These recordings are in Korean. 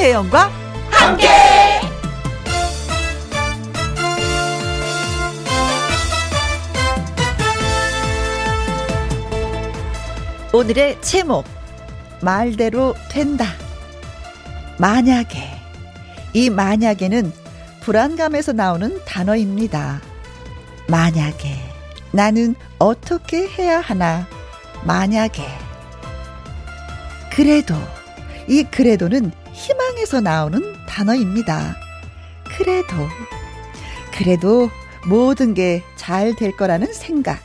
김혜영과 함께. 오늘의 제목 말대로 된다. 만약에 이 만약에는 불안감에서 나오는 단어입니다. 만약에 나는 어떻게 해야 하나? 만약에 그래도 이 그래도는 희망에서 나오는 단어입니다. 그래도 그래도 모든 게 잘 될 거라는 생각.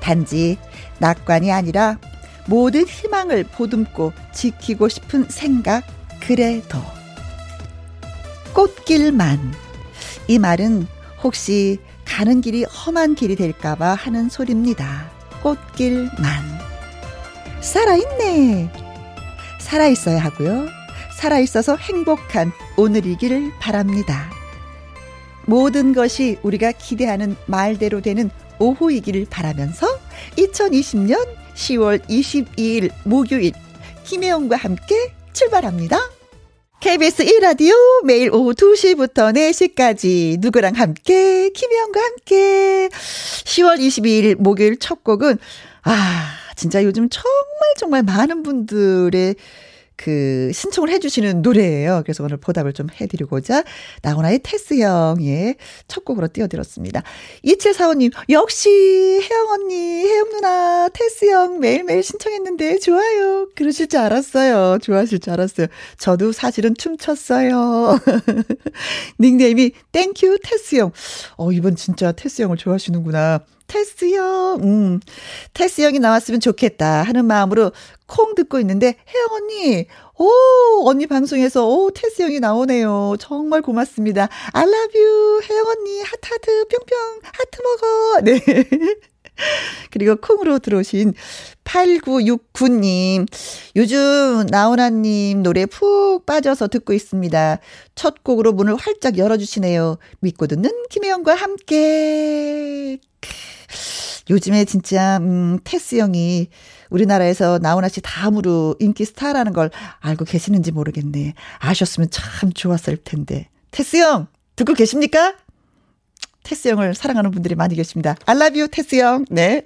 단지 낙관이 아니라 모든 희망을 보듬고 지키고 싶은 생각. 그래도 꽃길만 이 말은 혹시 가는 길이 험한 길이 될까봐 하는 소리입니다. 꽃길만 살아있네. 살아있어야 하고요. 살아있어서 행복한 오늘이기를 바랍니다. 모든 것이 우리가 기대하는 말대로 되는 오후이기를 바라면서 2020년 10월 22일 목요일 김혜영과 함께 출발합니다. KBS 1라디오 매일 오후 2시부터 4시까지 누구랑 함께 김혜영과 함께 10월 22일 목요일 첫 곡은 아 진짜 요즘 정말 정말 많은 분들의 그 신청을 해주시는 노래예요. 그래서 오늘 보답을 좀 해드리고자 나훈아의 테스 형의 첫 곡으로 띄워드렸습니다. 2745님 역시 혜영 언니, 혜영 누나, 테스 형 매일매일 신청했는데 좋아요. 그러실 줄 알았어요. 좋아하실 줄 알았어요. 저도 사실은 춤췄어요. 닉네임이 땡큐 테스 형. 어 이분 진짜 테스 형을 좋아하시는구나. 테스 형, 음, 테스 형이 나왔으면 좋겠다 하는 마음으로 콩 듣고 있는데, 혜영 언니, 오, 언니 방송에서, 오, 테스 형이 나오네요. 정말 고맙습니다. I love you, 혜영 언니, 하트하트, 뿅뿅, 하트 먹어. 네. 그리고 콩으로 들어오신 8969님. 요즘 나훈아님 노래 푹 빠져서 듣고 있습니다. 첫 곡으로 문을 활짝 열어주시네요. 믿고 듣는 김혜영과 함께. 요즘에 진짜 음 테스 형이 우리나라에서 나훈아 씨 다음으로 인기 스타라는 걸 알고 계시는지 모르겠네. 아셨으면 참 좋았을 텐데. 테스 형 듣고 계십니까? 테스 형을 사랑하는 분들이 많이 계십니다. You 테스 형. 네.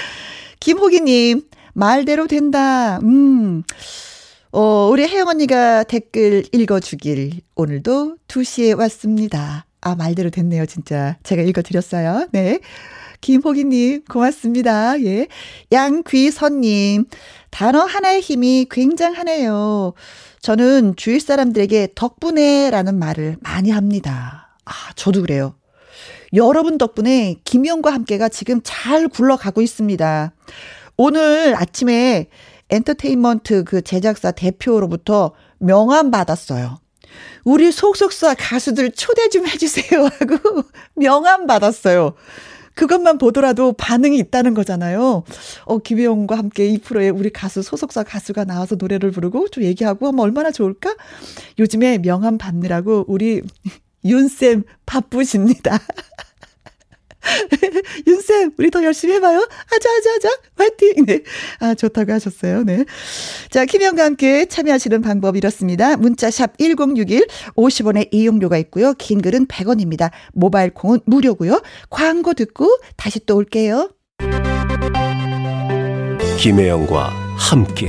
김호기 님 말대로 된다. 음. 어, 우리 혜영 언니가 댓글 읽어주길 오늘도 2시에 왔습니다. 아, 말대로 됐네요, 진짜. 제가 읽어드렸어요. 네. 김호기님, 고맙습니다. 예. 양귀선님, 단어 하나의 힘이 굉장하네요. 저는 주위 사람들에게 덕분에 라는 말을 많이 합니다. 아, 저도 그래요. 여러분 덕분에 김영과 함께가 지금 잘 굴러가고 있습니다. 오늘 아침에 엔터테인먼트 그 제작사 대표로부터 명함 받았어요. 우리 속속사 가수들 초대 좀 해주세요 하고 명함 받았어요. 그것만 보더라도 반응이 있다는 거잖아요. 어, 김혜영과 함께 이 프로에 우리 가수, 소속사 가수가 나와서 노래를 부르고 좀 얘기하고 하면 얼마나 좋을까? 요즘에 명함 받느라고 우리 윤쌤 바쁘십니다. 윤쌤, 우리 더 열심히 해봐요. 하자, 하자, 하자. 화이팅! 네. 아, 좋다고 하셨어요. 네. 자, 김영과 함께 참여하시는 방법 이렇습니다. 문자샵 1061, 50원의 이용료가 있고요. 긴 글은 100원입니다. 모바일 콩은 무료고요. 광고 듣고 다시 또 올게요. 김혜영과 함께.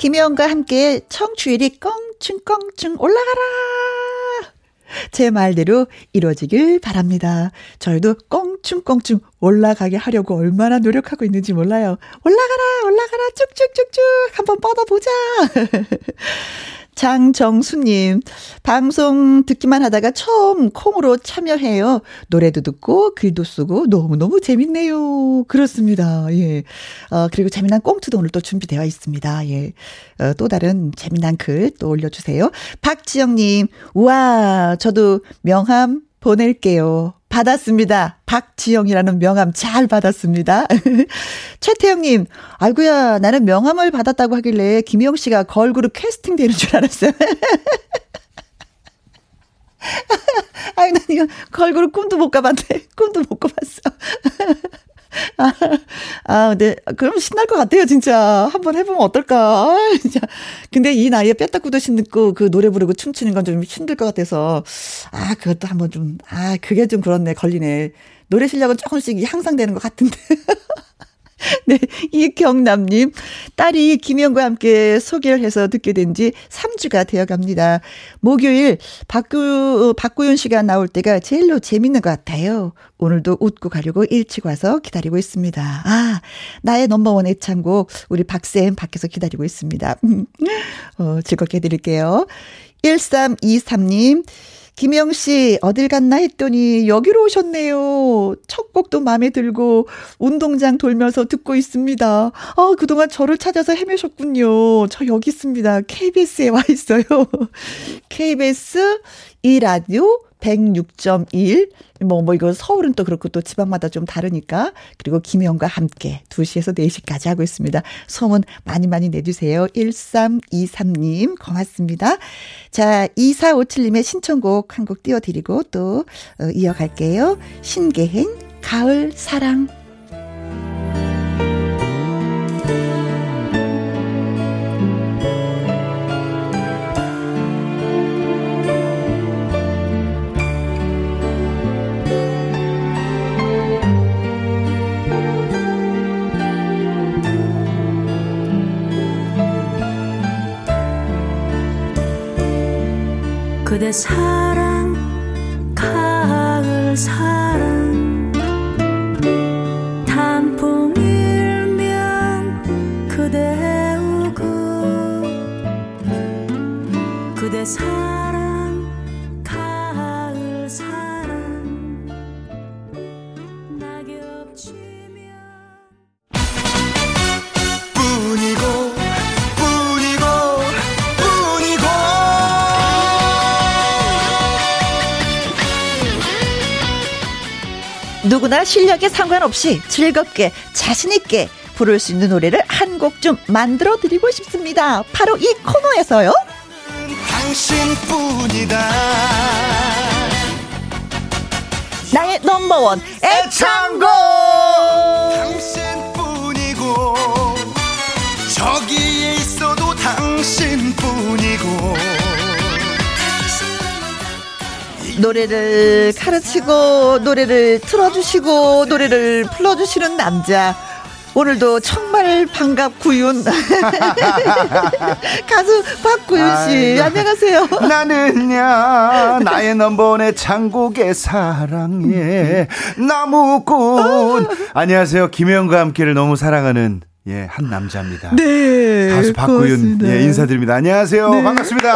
김혜영과 함께 청취율이 껑충껑충 올라가라! 제 말대로 이루어지길 바랍니다. 저희도 껑충껑충 올라가게 하려고 얼마나 노력하고 있는지 몰라요. 올라가라, 올라가라, 쭉쭉쭉쭉 한번 뻗어보자. 장정수님, 방송 듣기만 하다가 처음 콩으로 참여해요. 노래도 듣고 글도 쓰고 너무너무 재밌네요. 그렇습니다. 예. 어, 그리고 재미난 꽁트도 오늘 또 준비되어 있습니다. 예. 어, 또 다른 재미난 글 또 올려주세요. 박지영님, 우와, 저도 명함 보낼게요. 받았습니다. 박지영이라는 명함 잘 받았습니다. 최태영님, 아이고야, 나는 명함을 받았다고 하길래 김영 씨가 걸그룹 캐스팅 되는 줄 알았어요. 아이, 난 이거 걸그룹 꿈도 못 가봤네. 꿈도 못 가봤어. 아, 아, 근데, 그럼 신날 것 같아요, 진짜. 한번 해보면 어떨까. 아, 진짜. 근데 이 나이에 뺐다구도 신고 그 노래 부르고 춤추는 건 좀 힘들 것 같아서. 아, 그것도 한번 좀, 아, 그게 좀 그렇네, 걸리네. 노래 실력은 조금씩 향상되는 것 같은데. 네, 이경남님. 딸이 김영과 함께 소개를 해서 듣게 된 지 3주가 되어 갑니다. 목요일 박구, 박구윤 씨가 나올 때가 제일로 재밌는 것 같아요. 오늘도 웃고 가려고 일찍 와서 기다리고 있습니다. 아, 나의 넘버원 애창곡, 우리 박쌤 밖에서 기다리고 있습니다. 어, 즐겁게 해드릴게요. 1323님. 김영 씨, 어딜 갔나 했더니 여기로 오셨네요. 첫 곡도 마음에 들고 운동장 돌면서 듣고 있습니다. 아, 그동안 저를 찾아서 헤매셨군요. 저 여기 있습니다. KBS에 와 있어요. KBS 이 라디오 106.1. 뭐, 뭐, 이거 서울은 또 그렇고 또 지방마다 좀 다르니까. 그리고 김혜영과 함께 2시에서 4시까지 하고 있습니다. 소문 많이 많이 내주세요. 1323님, 고맙습니다. 자, 2457님의 신청곡 한 곡 띄워드리고 또 어, 이어갈게요. 신계행, 가을 사랑. 그대 누구나 실력에 상관없이 즐겁게 자신있게 부를 수 있는 노래를 한 곡 좀 만들어 드리고 싶습니다. 바로 이 코너에서요. 나의 넘버원 애창곡! 당신뿐이고 저기에 있어도 당신뿐이고 노래를 가르치고 노래를 틀어주시고 노래를 불러주시는 남자 오늘도 정말 반갑구윤 가수 박구윤 씨 아이고. 안녕하세요. 나는야 나의 넘버원의 창곡의 사랑에 나무꾼 안녕하세요 김혜영과 함께를 너무 사랑하는 예 한 남자입니다 네 가수 박구윤 고맙습니다. 예 인사드립니다 안녕하세요 네. 반갑습니다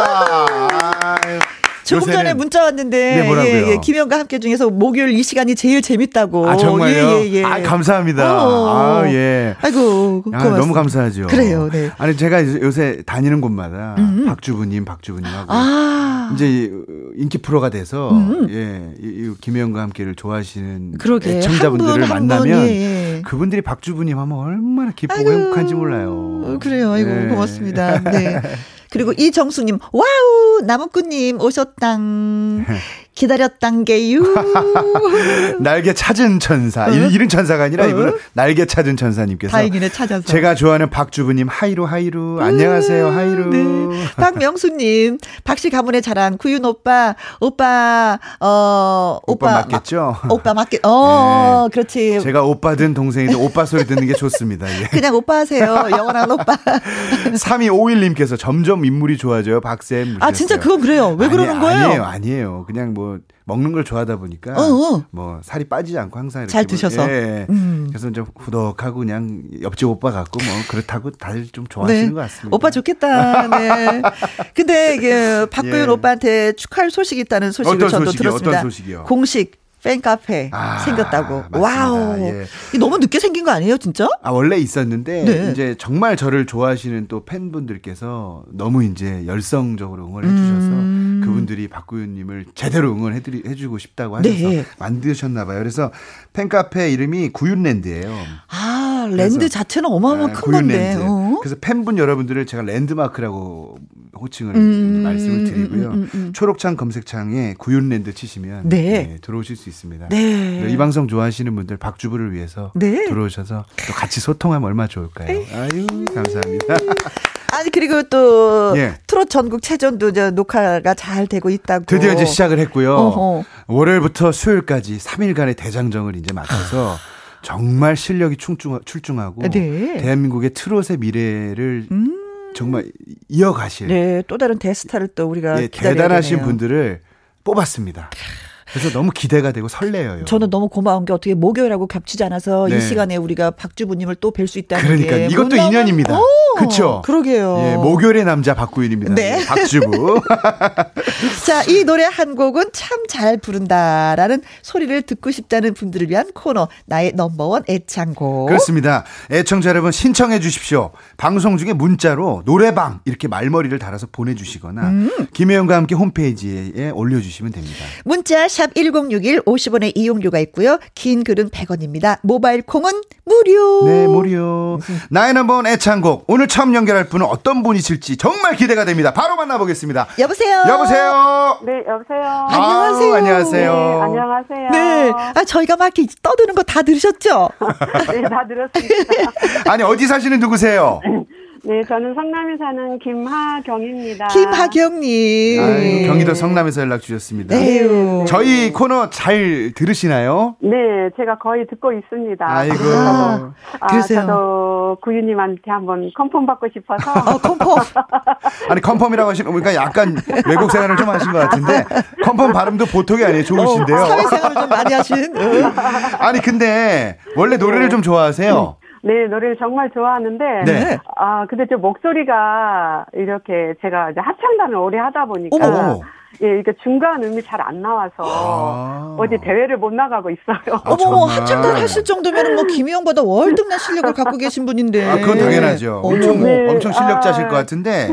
아유, 조금 전에 문자 왔는데 네, 뭐라고요? 예, 예, 김영과 함께 중에서 목요일 이 시간이 제일 재밌다고. 아 정말요? 예, 예, 예. 아 감사합니다. 어. 아 예. 아이고 아, 고맙습니다. 너무 감사하죠. 그래요, 네. 아니 제가 요새 다니는 곳마다 박주부님, 박주부님하고 아. 이제 인기 프로가 돼서 음. 예, 이, 이 김혜영과 함께를 좋아하시는 그러게 한 만나면 분, 예, 예. 그분들이 박주부님 하면 얼마나 기쁘고 아이고, 행복한지 몰라요. 그래요. 아이고 예. 고맙습니다. 네. 그리고 이정수님, 와우 나무꾼님 오셨당 기다렸단게유. 날개 찾은 천사. 이- 잃은 천사가 아니라 이분은 날개 찾은 천사님께서 다행이네 찾아서. 제가 좋아하는 박주부님 하이루 하이루 안녕하세요 하이루. 네. 박명수님, 박씨 가문의 자랑, 구윤 오빠, 오빠, 어, 오빠 오빠. 맞겠죠? 마- 오빠 맞겠, 어, 그렇지. 제가 오빠든 동생이든 오빠 소리 듣는 게 좋습니다. 예. 그냥 오빠 하세요. 영원한 오빠. 3251님께서 점점 인물이 좋아져요. 박쌤. 아, 진짜 그건 그래요. 왜 그러는 거예요? 아니에요, 아니에요. 그냥 뭐 먹는 걸 좋아하다 보니까 어, 어. 뭐 살이 빠지지 않고 항상 이렇게 잘 뭐- 드셔서. 예. 음. 그래서 좀 후덕하고 그냥 옆집 오빠 같고 뭐 그렇다고 다들 좀 좋아하시는 것 같습니다. 네. 오빠 좋겠다. 네. 근데 이게 박구윤 예. 오빠한테 축하할 소식이 있다는 소식을 저도 소식이요? 들었습니다. 어떤 소식이요? 공식 팬카페 아, 생겼다고. 맞습니다. 와우. 예. 너무 늦게 생긴 거 아니에요, 진짜? 아 원래 있었는데 네. 이제 정말 저를 좋아하시는 또 팬분들께서 너무 이제 열성적으로 응원해 주셔서 음. 그분들이 박구윤님을 제대로 응원해 드리 해주고 싶다고 네. 하셔서 만드셨나 봐요. 그래서 팬카페 이름이 구윤랜드예요. 아, land 자체는 어마어마한 아, 큰 건데. 구윤랜드. 어? 그래서 팬분 여러분들을 제가 랜드마크라고 호칭을 음, 말씀을 드리고요. 음, 음, 음. 초록창 검색창에 구윤랜드 치시면 네. 네, 들어오실 수 있습니다. 네. 이 방송 좋아하시는 분들 박주부를 위해서 네. 들어오셔서 또 같이 소통하면 얼마나 좋을까요? 아유 감사합니다. 아니 그리고 또 예. 트롯 전국 체전도 이제 녹화가 잘 되고 있다고. 드디어 이제 시작을 했고요. 어허. 월요일부터 수요일까지 3일간의 대장정을 이제 맡아서 정말 실력이 충충, 출중하고 네. 대한민국의 트롯의 미래를 음. 정말 이어가실 네, 또 다른 대스타를 또 우리가 예, 대단하신. 분들을 뽑았습니다. 그래서 너무 기대가 되고 설레요. 저는 너무 고마운 게 어떻게 목요일하고 겹치지 않아서 네. 이 시간에 우리가 박주부님을 또 뵐 수 있다는 그러니까 게 이것도 인연입니다. 오, 그쵸? 그러게요. 예, 목요일의 남자 박구윤입니다. 네. 예, 박주부. 자, 이 노래 한 곡은 참 잘 부른다라는 소리를 듣고 싶다는 분들을 위한 코너 나의 넘버원 애창곡. 그렇습니다. 애청자 여러분 신청해 주십시오. 방송 중에 문자로 노래방 이렇게 말머리를 달아서 보내주시거나 음. 김혜영과 함께 홈페이지에 올려주시면 됩니다. 문자 샵1061 50원의 이용료가 있고요. 긴 글은 100원입니다. 모바일 콩은 무료. 네, 무료. 나의 넘버원 애창곡. 오늘 처음 연결할 분은 어떤 분이실지 정말 기대가 됩니다. 바로 만나보겠습니다. 여보세요. 여보세요. 네, 여보세요. 안녕하세요. 아우, 안녕하세요. 네, 안녕하세요. 네. 아, 저희가 막 이렇게 떠드는 거 다 들으셨죠? 네, 다 들었습니다. 아니 어디 사시는 누구세요? 네, 저는 성남에 사는 김하경입니다. 김하경님. 아유, 경기도 성남에서 연락 주셨습니다. 네. 에휴. 저희 코너 잘 들으시나요? 네, 제가 거의 듣고 있습니다. 아이고. 아, 아, 그러세요. 저도 구윤님한테 한번 confirm 받고 싶어서. 어, confirm. 아니 confirm이라고 하시는 보니까 약간 외국 생활을 좀 하신 것 같은데 confirm 발음도 보통이 아니에요. 좋으신데요. 어, 사회생활을 좀 많이 하신. 어. 아니 근데 원래 노래를 좀 좋아하세요? 네, 노래를 정말 좋아하는데. 네. 아, 근데 저 목소리가 이렇게 제가 이제 합창단을 오래 하다 보니까. 어머, 어머. 예, 이게 중간 음이 잘 안 나와서. 아. 어디 대회를 못 나가고 있어요. 아, 어머. 합창단 하실 정도면 뭐 김희영보다 월등한 실력을 갖고 계신 분인데. 아, 그건 당연하죠. 엄청, 네. 엄청 실력자실 아. 것 같은데.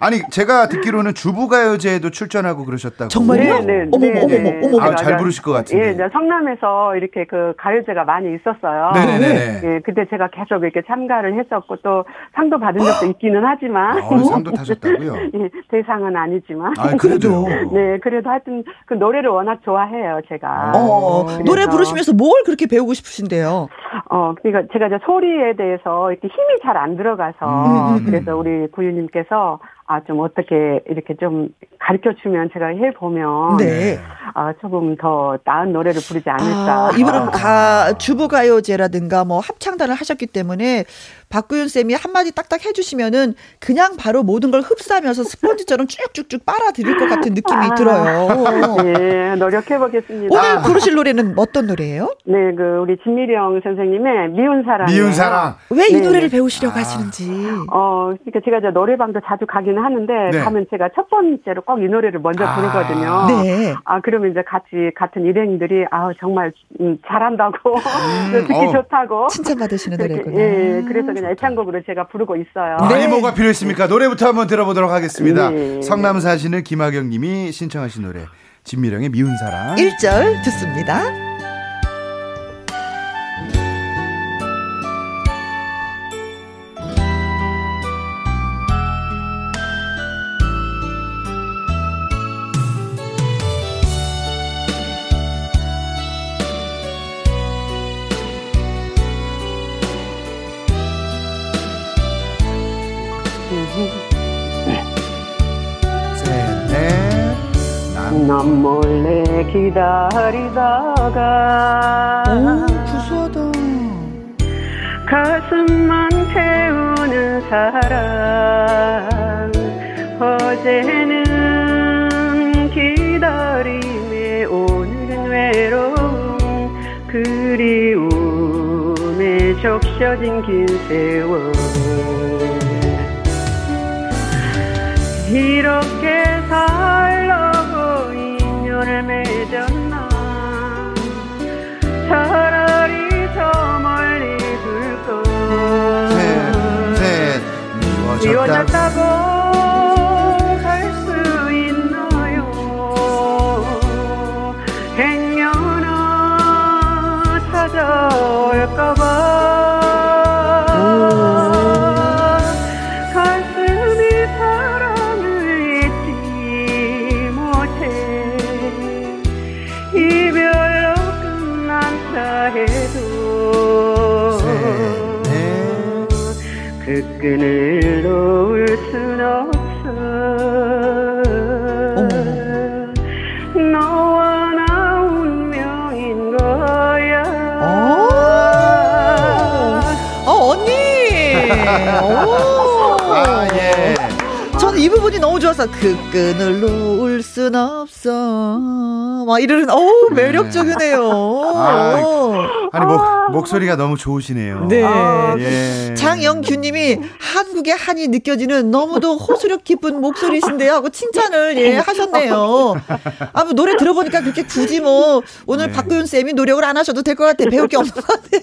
아니, 제가 듣기로는 주부가요제에도 출전하고 그러셨다고. 정말요? 네, 네, 어머, 네, 어머, 네. 어머, 어머. 아, 잘 부르실 것 같은데. 예, 성남에서 이렇게 그 가요제가 많이 있었어요. 네 네 네. 예, 그때 제가 계속 이렇게 참가를 했었고 또 상도 받은 적도 있기는 하지만 어, 상도 타셨다고요? 예, 대상은 아니지만. 아, 그래도. 네, 그래도 하여튼 그 노래를 워낙 좋아해요, 제가. 어, 그래서, 노래 부르시면서 뭘 그렇게 배우고 싶으신데요? 어, 그러니까 제가 이제 소리에 대해서 이렇게 힘이 잘 안 들어가서 음, 음, 그래서 우리 구유님께서 아, 좀 어떻게 이렇게 좀 가르쳐 주면 제가 해 보면 네. 아, 조금 더 나은 노래를 부르지 않을까. 아, 이분은 가, 주부가요제라든가 뭐 합창단을 하셨기 때문에 박구윤 쌤이 한마디 딱딱 해주시면은 그냥 바로 모든 걸 흡수하면서 스펀지처럼 쭉쭉쭉 빨아들일 것 같은 느낌이 아. 들어요. 네, 노력해 보겠습니다. 오늘 부르실 노래는 어떤 노래예요? 네, 그 우리 진미령 선생님의 미운 사랑. 미운 사랑. 왜이 네, 노래를 네. 배우시려고 아. 하시는지. 어, 그러니까 제가 이제 노래방도 자주 가긴 하는데 네. 가면 제가 첫 번째로 꼭 이 노래를 먼저 아. 부르거든요. 네. 아 그러면 이제 같이 같은 일행들이 아 정말 음, 잘한다고 듣기 어. 좋다고 칭찬 받으시는 그렇게, 노래구나. 예, 그래서 그냥 애창곡으로 제가 부르고 있어요. 네. 아니 뭐가 필요했습니까? 노래부터 한번 들어보도록 하겠습니다. 네. 성남 사시는 김학영 님이 신청하신 노래 진미령의 미운 사랑. 1절 듣습니다. 남난 몰래 기다리다가 오, 구수하다. 가슴만 태우는 사랑. 어제는 기다림에 오늘은 외로움. 그리움에 적셔진 긴 세월. 이렇게 살라고 인연을 맺었나 차라리 저 멀리 둘걸. 미워졌다. 미워졌다고 갈수 있나요 행여나 찾아올까 봐 끈을 놓을 순 없어 너와 나 운명인 거야 어, 언니! 오! 아, 예. 저는 이 부분이 너무 좋아서 그 끈을 놓을 순 없어. 막 이러는 어우 매력적이네요. 아, 아니 목 목소리가 너무 좋으시네요. 네. 예. 장영규님이 한국의 한이 느껴지는 너무도 호소력 깊은 목소리신데요 하고 칭찬을 예 하셨네요. 아, 뭐 노래 들어보니까 그렇게 굳이 뭐 오늘 네. 박구윤 쌤이 노력을 안 하셔도 될 것 같아. 배울 게 없는 것 같아요.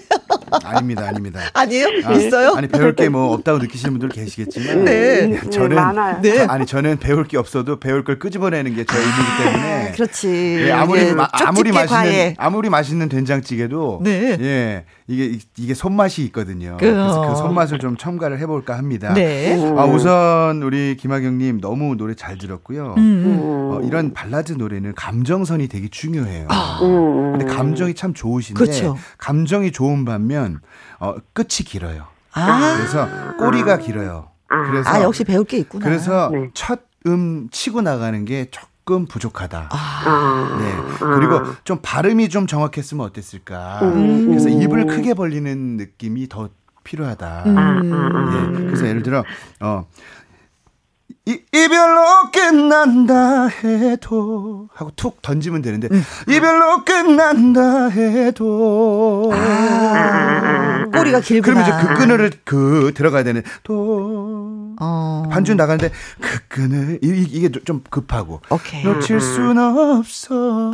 아닙니다, 아닙니다. 아니에요? 아, 있어요? 아니 배울 게 뭐 없다고 느끼시는 분들 계시겠지만 네. 음, 저는 많아요. 네. 아니 저는 배울 게 없어도 배울 걸 끄집어내는 게 저의 일이기 때문에 그렇지. 예, 아무리 예, 마, 아무리 맛있는 과외. 아무리 맛있는 된장찌개도 네. 예 이게 이게 손맛이 있거든요. 그- 그래서 그 손맛을 좀 첨가를 해볼까 합니다. 네. 아, 우선 우리 김학영님 너무 노래 잘 들었고요. 음. 어, 이런 발라드 노래는 감정선이 되게 중요해요. 음. 근데 감정이 참 좋으신데 그렇죠. 감정이 좋은 반면 어, 끝이 길어요. 아. 그래서 꼬리가 길어요. 그래서 아, 역시 배울 게 있구나. 그래서 네. 첫 음 치고 나가는 게 조금 부족하다. 아. 네. 그리고 좀 발음이 좀 정확했으면 어땠을까. 그래서 입을 크게 벌리는 느낌이 더 필요하다. 음. 예. 그래서 예를 들어 어 이, 이별로 끝난다 해도 하고 툭 던지면 되는데 이별로 끝난다 해도 아, 꼬리가 길구나. 그러면 이제 그 끈을 그 들어가야 되는 또 어. 반주 나가는데 그 끈을 이, 이게 좀 급하고 오케이. 놓칠 순 없어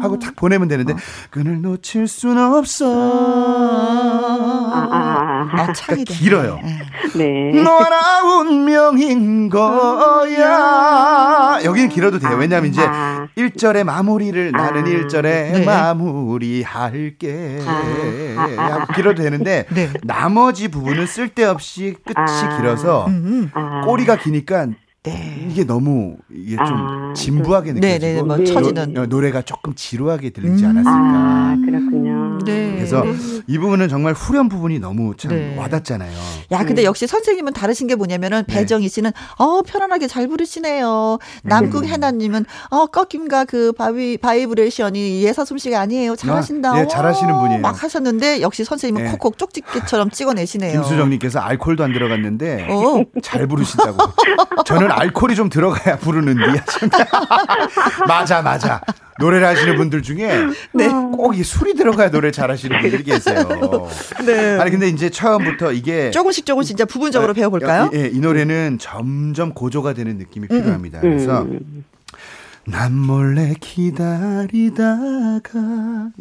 하고 탁 보내면 되는데 끈을 놓칠 순 없어 아, 아, 아, 창이다. 길어요. 네. 너라 운명인 거야. 여기는 길어도 돼요. 왜냐면 이제 아. 1절의 마무리를 나는 아. 1절에 네. 마무리할게. 아. 하고 길어도 되는데 네. 나머지 부분은 쓸데없이 끝이 아. 길어서 음. 아. 꼬리가 기니까 네. 이게 너무 이게 좀 아. 진부하게 네, 느껴지고 네, 뭐 네. 처지는. 노, 노래가 조금 지루하게 들리지 음. 않았을까. 아, 그렇군요. 네. 그래서 이 부분은 정말 후렴 부분이 너무 참 네. 와닿잖아요. 야, 근데 역시 선생님은 다르신 게 뭐냐면은 네. 배정희 씨는 어 편안하게 잘 부르시네요. 음. 남궁 해나님은 어 꺾임과 그 바이 바이브레이션이 예사 솜씨가 아니에요. 잘하신다. 아, 예, 잘하시는 어, 분이에요. 막 하셨는데 역시 선생님은 네. 콕콕 쪽집게처럼 찍어내시네요. 김수정님께서 알코올도 안 들어갔는데 어. 잘 부르신다고. 저는 알코올이 좀 들어가야 하십니다. 맞아, 맞아. 노래를 하시는 분들 중에 네. 꼭이 술이 들어가야 노래 잘하시는 분들이 계세요. 네. 아니 근데 이제 처음부터 이게 조금씩 조금씩 진짜 부분적으로 배워볼까요? 이, 예, 이 노래는 점점 고조가 되는 느낌이 필요합니다. 그래서 난 몰래 기다리다가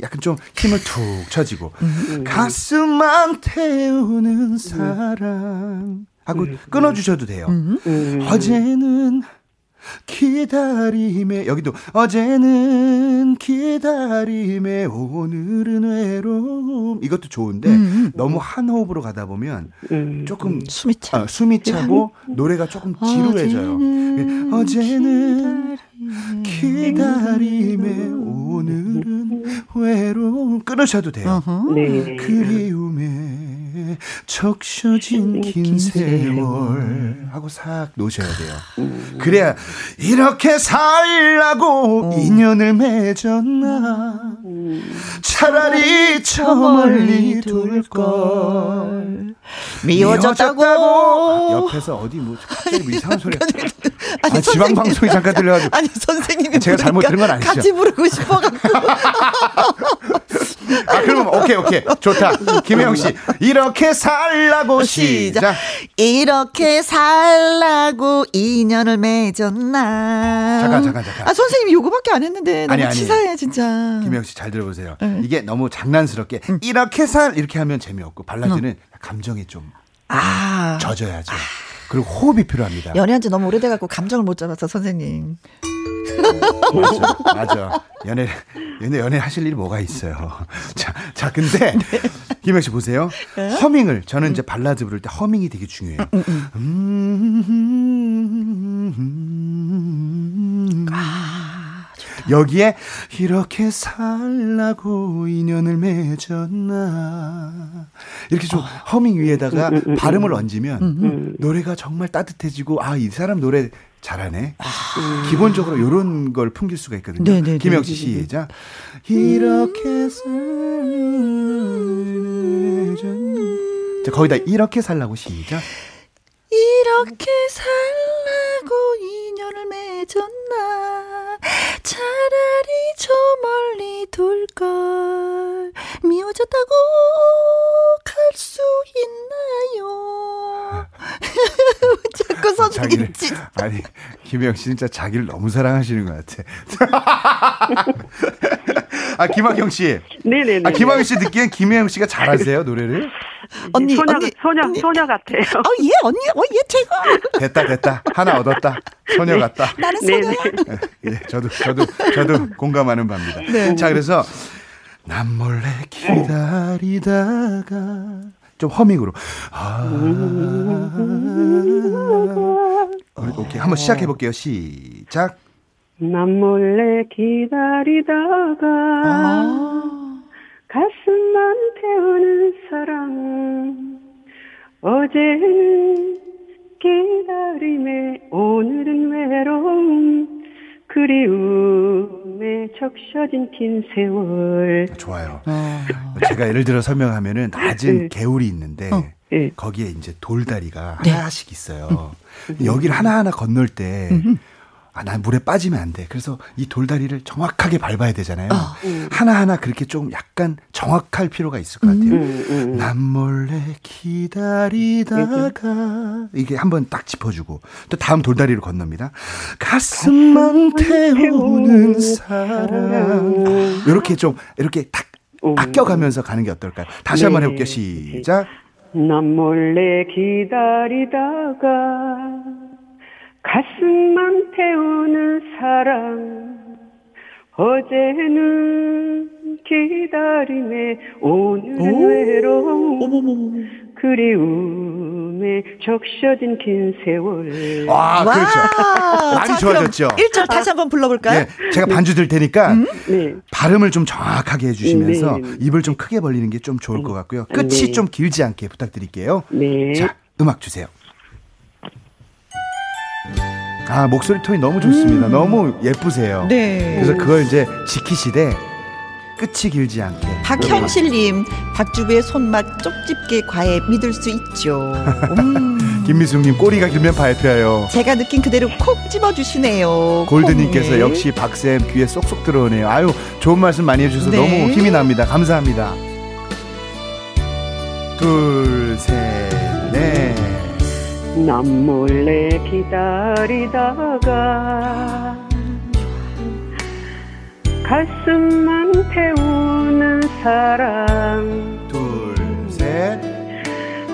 약간 좀 힘을 툭 쳐지고 가슴만 태우는 사랑 하고 끊어주셔도 돼요. 어제는 기다림에 여기도 어제는 기다림에 오늘은 외로움 이것도 좋은데 너무 한 호흡으로 가다 보면 조금 숨이 차. 아, 숨이 차고 노래가 조금 지루해져요. 예, 어제는 기다림에 오늘은 외로움 끊으셔도 돼요. 네. 그리움에 적셔진 긴 세월. 하고 싹 놓으셔야 돼요. 그래야 이렇게 살라고 인연을 맺었나? 차라리 저 멀리 둘걸. 미워졌다고. 아, 옆에서 어디 뭐 갑자기 뭐 이상한 소리가 아니, 아, 지방. 방송이 잠깐 들려가지고. 아니 선생님이 제가 잘못 들은 건 아니죠? 같이 부르고 싶어갖고 아 그러면 오케이 오케이 좋다 김혜영 씨 이렇게 살라고 시작, 시작. 이렇게 살라고 인연을 맺었나. 잠깐, 잠깐, 잠깐. 아 선생님이 요거밖에 안 했는데 너무 아니, 아니. 치사해 진짜. 김혜영 씨 잘 들어보세요 네. 이게 너무 장난스럽게 이렇게 살 이렇게 하면 재미없고 발라드는 어. 감정이 좀 아 젖어야죠 그리고 호흡이 필요합니다 연애한 지 너무 오래돼 갖고 감정을 못 잡아서 선생님. 맞아, 맞아. 연애, 연애, 연애 하실 일이 뭐가 있어요. 자, 자, 근데, 네. 김영 씨 보세요. 허밍을, 저는 이제 발라드 부를 때 허밍이 되게 중요해요. 음, 여기에 이렇게 살라고 인연을 맺었나 이렇게 좀 허밍 위에다가 발음을 얹으면 노래가 정말 따뜻해지고 아 이 사람 노래 잘하네. 기본적으로 이런 걸 풍길 수가 있거든요. 네네네. 김영 씨 시작 이렇게 살자 거기다 이렇게 살라고 시작 이렇게 살라고 인연을 맺었나? 차라리 저 멀리 둘걸 미워졌다고 갈 수 있나요 자꾸 선생님 진 아니 김혜영 씨 진짜 자기를 너무 사랑하시는 것 같아. 아 김학영 씨, 네네네. 아 김학영 씨 듣기엔 김혜영 씨가 잘하세요 노래를? 언니, 소녀, 언니, 소녀, 언니. 소녀 같아요. 어예 언니 어예 최고 됐다 됐다 하나 얻었다 소녀 같다. 나는 네네. 소녀야 예, 저도 저도 저도 공감하는 바입니다. 네. 자 그래서 남 몰래 기다리다가 좀 허밍으로 아 오케이 한번 시작해 볼게요. 시작. 난 몰래 기다리다가 아. 가슴만 태우는 사랑 어제는 기다림에 오늘은 외로움 그리움에 적셔진 긴 세월 좋아요. 어. 제가 예를 들어 설명하면은 낮은 네. 개울이 있는데 네. 거기에 이제 돌다리가 네. 하나씩 있어요. 여기를 하나하나 건널 때 아, 난 물에 빠지면 안 돼. 그래서 이 돌다리를 정확하게 밟아야 되잖아요. 하나하나 그렇게 좀 약간 정확할 필요가 있을 것 같아요. 음, 음. 남 몰래 기다리다가 이게 한번 딱 짚어주고 또 다음 돌다리를 건넙니다. 가슴만 태우는 사랑 이렇게 좀 이렇게 딱 아껴가면서 가는 게 어떨까요? 다시 한번 네. 해볼게요. 시작. 난 몰래 기다리다가 가슴만 태우는 사랑 어제는 기다림에 오늘은 외로움 그리움에 적셔진 긴 세월 와, 그렇죠. 많이 좋아졌죠? 1절 다시 한번 불러볼까요? 네, 제가 반주 들 테니까 네. 발음을 좀 정확하게 해주시면서 네. 입을 좀 크게 벌리는 게 좀 좋을 것 같고요. 끝이 네. 좀 길지 않게 부탁드릴게요. 네. 자, 음악 주세요. 아, 목소리 톤이 너무 좋습니다. 너무 예쁘세요. 네. 그래서 그걸 이제 지키시되 끝이 길지 않게. 박현실님, 박주부의 손맛 쪽집게 과외 믿을 수 있죠. 음, 김미숙님 꼬리가 길면 밟혀요. 제가 느낀 그대로 콕 집어주시네요. 골드님께서 콩을. 역시 박쌤 귀에 쏙쏙 들어오네요. 아유 좋은 말씀 많이 해주셔서 네. 너무 힘이 납니다. 감사합니다. 둘, 셋, 넷. 남 몰래 기다리다가 가슴만 태우는 사랑 둘, 셋.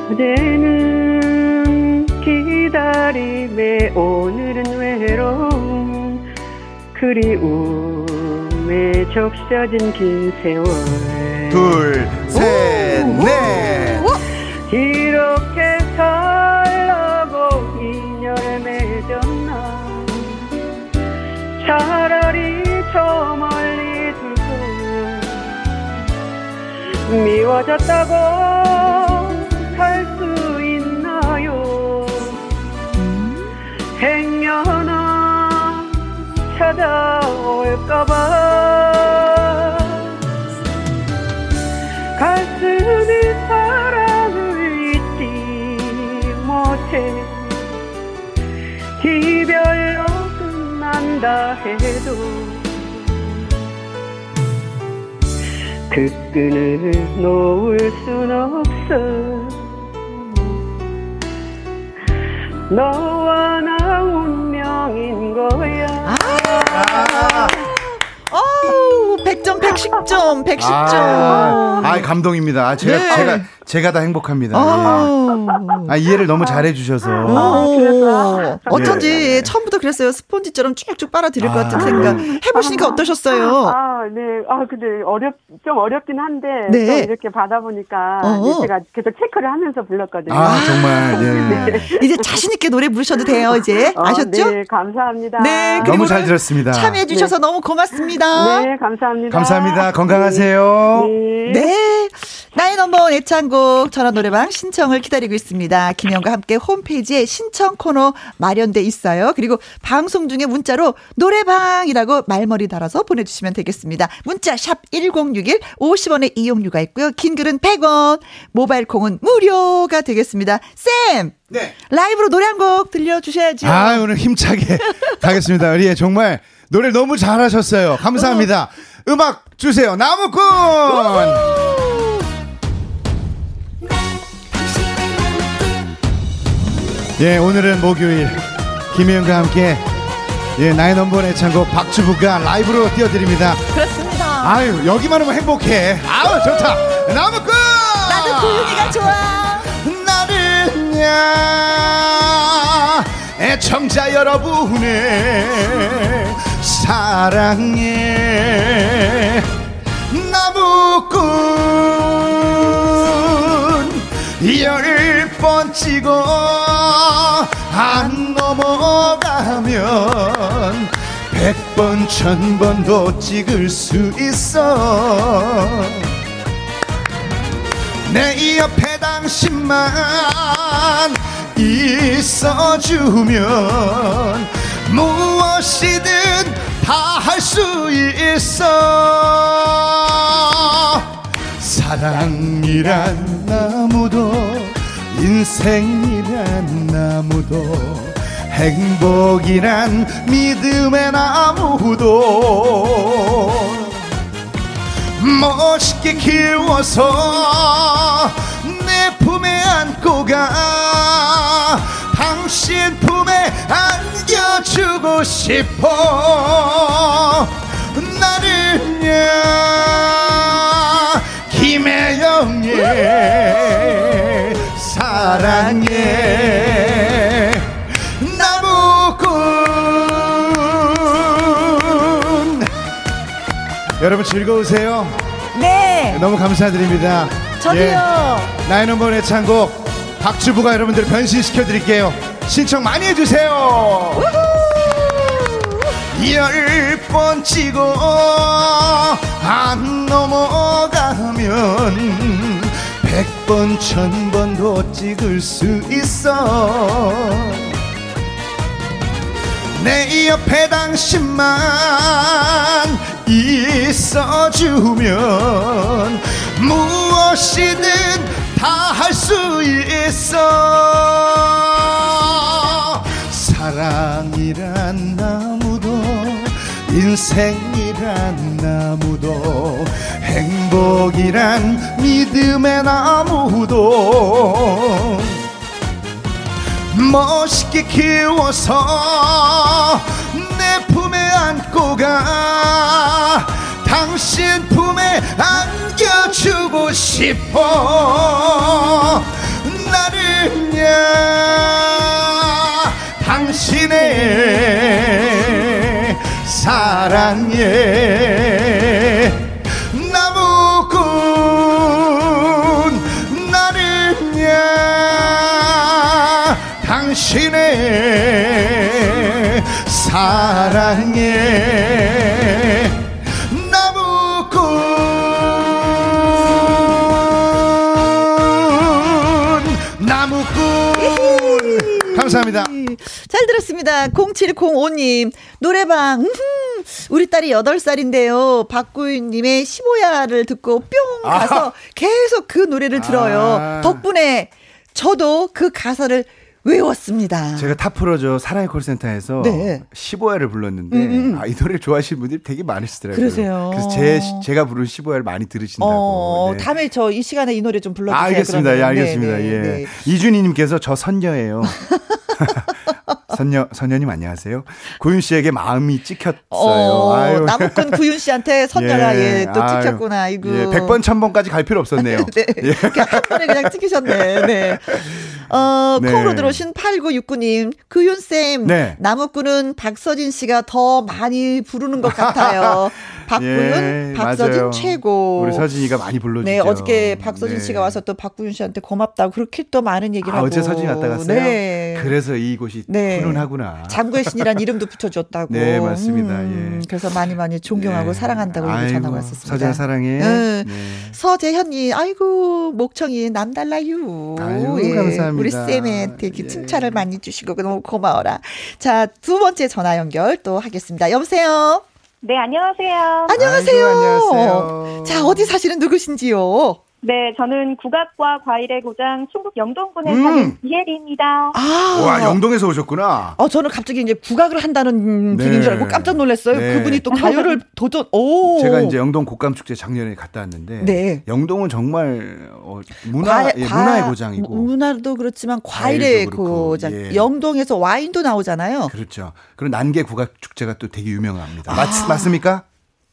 어제는 기다림에 오늘은 외로움 그리움에 적셔진 긴 세월 둘, 셋, 넷. 이렇게 저 멀리 두고 미워졌다고 살수 있나요? 행여나 찾아올까봐 가슴이 사랑을 잊지 못해. 이별로 끝난다 해도 그 끈을 놓을 순 없어 너와 나 운명인 거야 어우, 100점, 110점, 110점. 아, 아, 감동입니다. 아, 제가, 네. 제가, 제가 다 행복합니다. 예. 어. 아, 이해를 너무 잘해주셔서. 오, 어쩐지 예. 처음부터 그랬어요. 스폰지처럼 쭉쭉 빨아들일 것 같은 아. 생각. 해보시니까 어떠셨어요? 아, 네. 아, 근데 어렵, 좀 어렵긴 한데, 네. 또 이렇게 받아보니까, 어. 이제 제가 계속 체크를 하면서 불렀거든요. 아, 정말, 예. 이제 자신있게 노래 부르셔도 돼요, 이제. 어, 아셨죠? 네, 감사합니다. 네, 그리고 너무 잘 들었습니다. 참여해주셔서 너무 고맙습니다. 네, 감사합니다. 감사합니다. 건강하세요. 네. 네. 나의 넘버원 애창곡 전화 노래방 신청을 기다 리고 있습니다. 김영과 함께 홈페이지에 신청 코너 마련돼 있어요. 그리고 방송 중에 문자로 노래방이라고 말머리 달아서 보내주시면 되겠습니다. 문자 샵 1061 50원의 이용료가 있고요. 긴 글은 100원, 모바일 콩은 무료가 되겠습니다. 쌤! 네. 라이브로 노래 한 곡 들려주셔야죠. 아, 오늘 힘차게 가겠습니다. 우리 정말 노래 너무 잘하셨어요. 감사합니다. 음악 주세요. 나무꾼! 예, 오늘은 목요일 김혜영과 함께 예, 나의 넘버원 애창곡 박주부가 라이브로 띄워드립니다. 그렇습니다. 아유, 여기만 오면 행복해. 아우, 좋다. 나무꾼! 나도 고윤이가 좋아. 나는야 애청자 여러분의 사랑에 나무꾼 열 번 찍어 안 넘어가면 백 번, 천 번도 찍을 수 있어. 내 옆에 당신만 있어주면 무엇이든 다 할 수 있어. 사랑이란 나무도 인생이란 나무도 행복이란 믿음의 나무도 멋있게 키워서 내 품에 안고 가. 당신 품에 안겨주고 싶어. 나는야 김혜영의 사랑해 나무꾼 여러분 즐거우세요? 네. 너무 감사드립니다. 저도요. 예, 넘버원 애창곡 박주부가 여러분들 변신시켜 드릴게요. 신청 많이 해주세요. 열번 치고 안 넘어가면 백 번, 천 번도 찍을 수 있어. 내 옆에 당신만 있어주면 무엇이든 다 할 수 있어 사랑이란 나무도 인생이 란 나무도 행복이란 믿음의 나무도 멋있게 키워서 내 품에 안고 가. 당신 품에 안겨주고 싶어. 나는야 당신의 사랑에 나무꾼 나는야 당신의 사랑에 잘 들었습니다. 0705님, 노래방, 음흠, 우리 딸이 8살인데요. 박구윤님의 15야를 듣고 뿅 가서 계속 그 노래를 들어요. 아. 덕분에 저도 그 가사를 외웠습니다. 제가 탑프로저 사랑의 콜센터에서 네. 15회를 불렀는데 음, 음. 아, 이 노래를 좋아하시는 분들이 되게 많으시더라고요. 그러세요. 그래서 제 제가 부른 15회를 많이 들으신다고. 어, 네. 다음에 저 이 시간에 이 노래 좀 불러주세요. 아, 알겠습니다. 예. 알겠습니다. 네, 예. 네, 네. 이준희님께서 저 선녀예요. 선녀 선녀님 안녕하세요. 고윤 씨에게 마음이 찍혔어요. 어, 아유. 나무꾼 구윤 씨한테 선녀가 예, 또 아유. 찍혔구나. 이거. 예, 100번 1000번까지 갈 필요 없었네요. 네. 예. 그냥 한 번에 그냥 찍히셨네. 네. 어, 네. 콩으로 들어오신 8969님. 구윤쌤. 네. 나무꾼은 박서진 씨가 더 많이 부르는 것 같아요. 박구윤, 예, 박서진 맞아요. 최고. 우리 서진이가 많이 불러주죠. 네, 어저께 박서진 네. 씨가 와서 또 박구윤 씨한테 고맙다고 그렇게 또 많은 얘기를 아, 하고. 어제 서진이 왔다 갔어요. 네. 그래서 이곳이 네. 훈훈하구나. 장구의 신이란 이름도 붙여줬다고. 네, 맞습니다. 음, 예. 그래서 많이 많이 존경하고 네. 사랑한다고 아이고, 전화가 왔었습니다. 서진아 사랑해. 네. 네. 서재현님, 아이고 목청이 남달라요. 예, 아유, 감사합니다. 우리 쌤한테 이렇게 예. 칭찬을 많이 주시고 너무 고마워라. 자, 두 번째 전화 연결 또 하겠습니다. 여보세요. 네, 안녕하세요. 안녕하세요. 아이고, 안녕하세요. 자, 어디 사시는 누구신지요? 네, 저는 국악과 과일의 고장 충북 영동군에 음. 사는 이혜리입니다. 아, 와, 영동에서 오셨구나. 어, 저는 갑자기 이제 국악을 한다는 네. 분인 줄 알고 깜짝 놀랐어요. 네. 그분이 또 가요를 도전, 오. 제가 이제 영동 곡감 축제 작년에 갔다 왔는데 네. 영동은 정말 어, 문화 과- 예, 과- 문화의 고장이고 문화도 그렇지만 과일의 고장. 예. 영동에서 와인도 나오잖아요. 그렇죠. 그리고 난개 국악 축제가 또 되게 유명합니다. 맞, 맞습니까?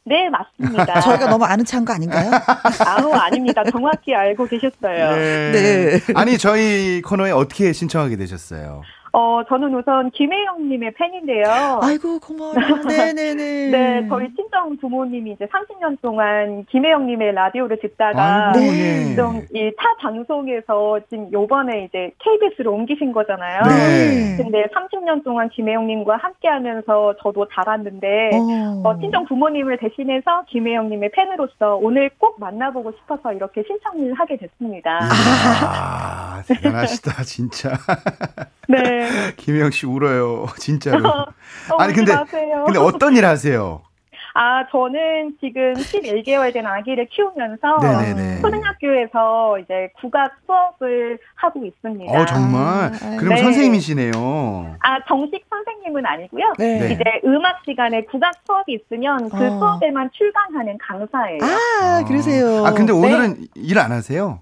네, 맞습니다. 저희가 너무 아는 차인 거 아닌가요? 아우, 아닙니다. 정확히 알고 계셨어요. 네. 아니 저희 코너에 어떻게 신청하게 되셨어요? 어, 저는 우선 김혜영님의 팬인데요. 아이고 고마워요. 네네네. 네, 저희 친정 부모님이 이제 30년 동안 김혜영님의 라디오를 듣다가 아이고, 네. 좀이 타 방송에서 지금 요번에 이제 KBS로 옮기신 거잖아요. 네. 근데 30년 동안 김혜영님과 함께 하면서 저도 자랐는데, 어. 어, 친정 부모님을 대신해서 김혜영님의 팬으로서 오늘 꼭 만나보고 싶어서 이렇게 신청을 하게 됐습니다. 아, 대단하시다 진짜. 네. 김혜영 씨 울어요 진짜로. 어, 아니 울지 근데 마세요. 근데 어떤 일 하세요? 아, 저는 지금 11개월 된 아기를 키우면서 네네네. 초등학교에서 이제 국악 수업을 하고 있습니다. 어 정말. 아, 그럼 네. 선생님이시네요. 아, 정식 선생님은 아니고요. 네. 네. 이제 음악 시간에 국악 수업이 있으면 그 어. 수업에만 출강하는 강사예요. 아, 그러세요. 아 근데 네. 오늘은 일안 하세요?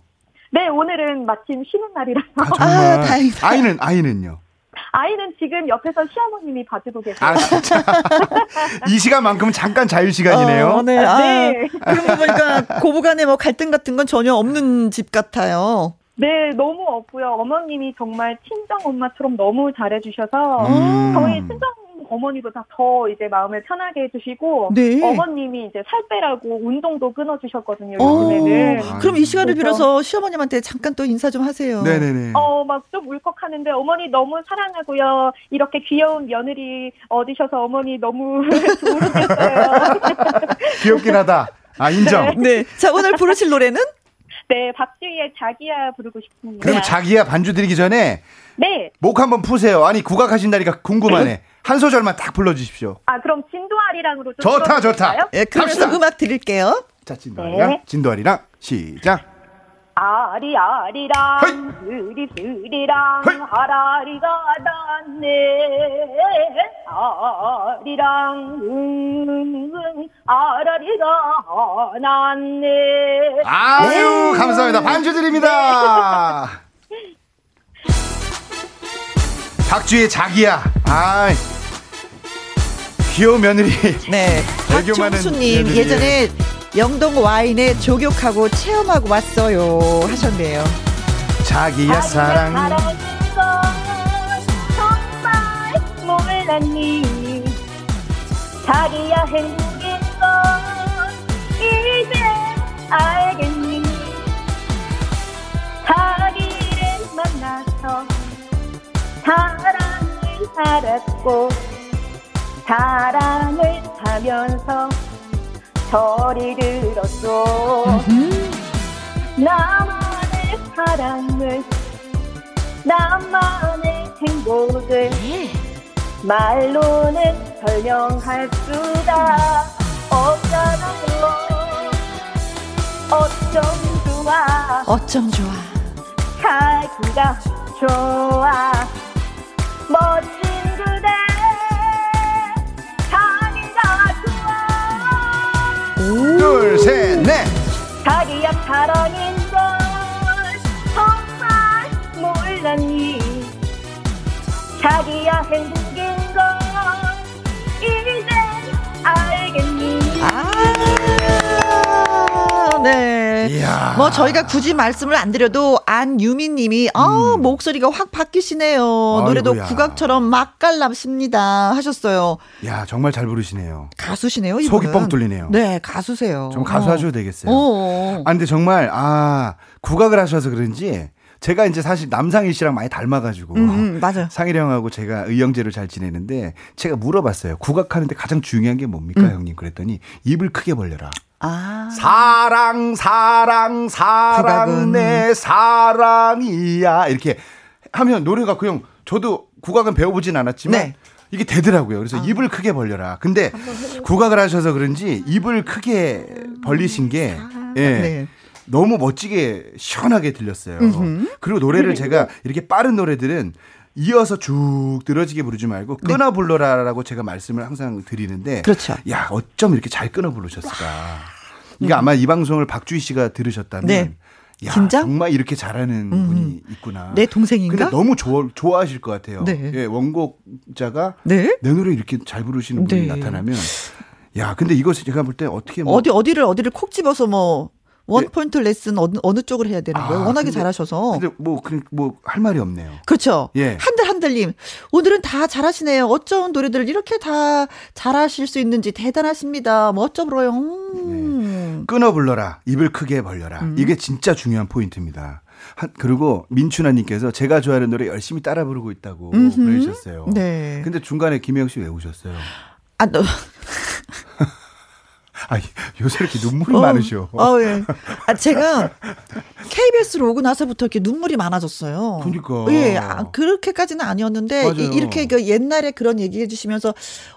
네, 오늘은 마침 쉬는 날이라서 아 정말. 아, 다행이다. 아이는 아이는요? 아이는 지금 옆에서 시어머님이 봐주고 계세요. 아 진짜. 이 시간만큼은 잠깐 자유 시간이네요. 어, 네. 아, 네. 그런 거 보니까 고부간에 뭐 갈등 같은 건 전혀 없는 집 같아요. 네, 너무 없고요. 어머님이 정말 친정 엄마처럼 너무 잘해주셔서 음. 저희 친정 어머니보다 더 이제 마음을 편하게 해주시고 네. 어머님이 이제 살 빼라고 운동도 끊어주셨거든요. 어, 요즘에는. 아, 그럼 이 시간을 그래서- 빌어서 시어머님한테 잠깐 또 인사 좀 하세요. 네네네. 어, 막 좀 울컥하는데 어머니 너무 사랑하고요. 이렇게 귀여운 며느리 얻으셔서 어머니 너무 좋으셨어요. 귀엽긴 하다. 아 인정. 네. 자, 오늘 부르실 노래는? 네, 박주희의 자기야 부르고 싶습니다. 그럼 자기야 반주 드리기 전에 네, 목 한번 푸세요. 아니 국악하신다니까 궁금하네. 한 소절만 딱 불러주십시오. 아 그럼 진도아리랑으로 좀 좋다, 좋다. 예, 그러면서 갑시다. 음악 드릴게요. 자, 진도아리랑, 네. 진도아리랑, 시작. 아리아리랑 헤이. 스리스리랑 헤이. 하라리가 났네 아리랑 응 아라리가 났네 아유, 감사합니다. 반주 드립니다. 박주의 자기야. 아이. 귀여운 며느리. 네. 박종수님. 예전에 영동 와인에 조격하고 체험하고 왔어요 하셨네요. 자기야, 사랑. 몰랐니 자기야 행복인 건 이제 알겠니 자기를 만나서 사랑을 알았고 사랑을 하면서 소리 들었어 나만의 사랑을 나만의 행복을 말로는 설명할 수가 없잖아요 어쩜 좋아. 어쩜 좋아. 자기가 좋아. 멋진 둘, 셋, 넷. 자기야 사랑인 걸 정말 몰랐니 자기야 행복 네. 이야. 뭐 저희가 굳이 말씀을 안 드려도 안유미 님이 아 목소리가 확 바뀌시네요. 노래도 음. 아이고야. 국악처럼 맛깔납습니다 하셨어요. 야, 정말 잘 부르시네요. 가수시네요. 이분은. 속이 뻥 뚫리네요. 네, 가수세요. 좀 가수 어. 하셔도 되겠어요. 어. 아, 근데 정말, 아, 국악을 하셔서 그런지, 제가 이제 사실 남상희 씨랑 많이 닮아가지고, 음, 음, 맞아요. 상일 형하고 제가 의형제로 잘 지내는데, 제가 물어봤어요. 국악하는데 가장 중요한 게 뭡니까, 음. 형님? 그랬더니, 입을 크게 벌려라. 아. 사랑, 사랑, 사랑, 국악은. 내 사랑이야. 이렇게 하면 노래가 그냥, 저도 국악은 배워보진 않았지만, 네. 이게 되더라고요. 그래서 입을 크게 벌려라. 근데 국악을 하셔서 그런지 입을 크게 벌리신 게, 예. 네. 너무 멋지게 시원하게 들렸어요. 그리고 노래를 제가 이렇게 빠른 노래들은 이어서 쭉 늘어지게 부르지 말고 끊어 불러라라고 제가 말씀을 항상 드리는데 네. 그렇죠. 야 어쩜 이렇게 잘 끊어 부르셨을까 이게 아마 이 방송을 박주희 씨가 들으셨다면 음. 네. 야 긴장? 정말 이렇게 잘하는 분이 있구나 내 동생인가? 근데 너무 좋아, 좋아하실 것 같아요 네. 예, 원곡자가 네. 내 노래 이렇게 잘 부르시는 분이 네. 나타나면 야 근데 이거 제가 볼 때 어떻게 뭐 어디 어디를 어디를 콕 집어서 뭐 원 포인트 레슨 어느 어느 쪽을 해야 되는 거예요? 아, 워낙에 근데- 잘하셔서. 근데 뭐 그냥 뭐할 말이 없네요. 그렇죠. 예. 한들 한들님 오늘은 다 잘하시네요. 어쩜 노래들을 이렇게 다 잘하실 수 있는지 대단하십니다. 뭐 어쩌고요. 음. 끊어 불러라. 입을 크게 벌려라. 이게 진짜 중요한 포인트입니다. 한, 그리고 민춘아님께서 제가 좋아하는 노래 열심히 따라 부르고 있다고 그러셨어요. 네. 근데 중간에 김혜영 씨왜 우셨어요? 아, 너, 아, 요새 이렇게 눈물이 어, 많으셔. 어, 예. 아, 제가 KBS로 오고 나서부터 이렇게 눈물이 많아졌어요. 그러니까. 예, 아, 그렇게까지는 아니었는데. 이, 렇게 그 옛날에 그런 얘기 해 주시면서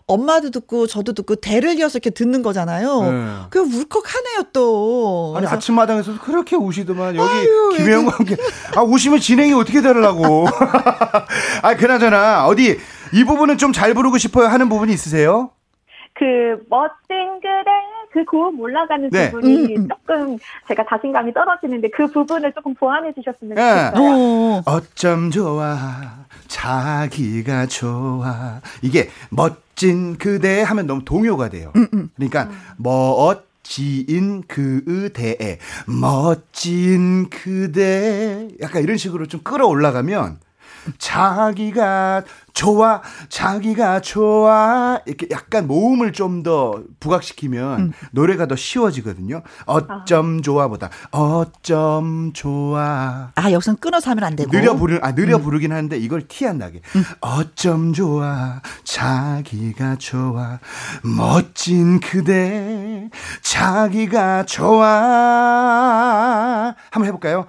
엄마도 듣고 저도 듣고 대를 이어서 이렇게 듣는 거잖아요. 네. 그 울컥하네요 또. 아니 그래서 아침마당에서 그렇게 우시더만 여기 아유, 김혜영과 함께 아 우시면 진행이 어떻게 되려고 아 그나저나 어디 이 부분은 좀 잘 부르고 싶어요 하는 부분이 있으세요? 그 멋진 그대 그 고음 올라가는 네. 부분이 음, 음. 조금 제가 자신감이 떨어지는데 그 부분을 조금 보완해 주셨으면 예. 좋겠어요. 어, 어쩜 좋아 자기가 좋아 이게 멋진 그대 하면 너무 동요가 돼요. 그러니까 멋진 그대에 멋진 그대 약간 이런 식으로 좀 끌어올라가면 자기가 좋아 자기가 좋아. 이렇게 약간 모음을 좀 더 부각시키면 노래가 더 쉬워지거든요. 어쩜 좋아보다. 어쩜 좋아. 아 여기선 끊어서 하면 안 되고. 느려 부르 아 느려 부르긴 하는데 이걸 티 안 나게. 어쩜 좋아. 자기가 좋아. 멋진 그대. 자기가 좋아. 한번 해볼까요?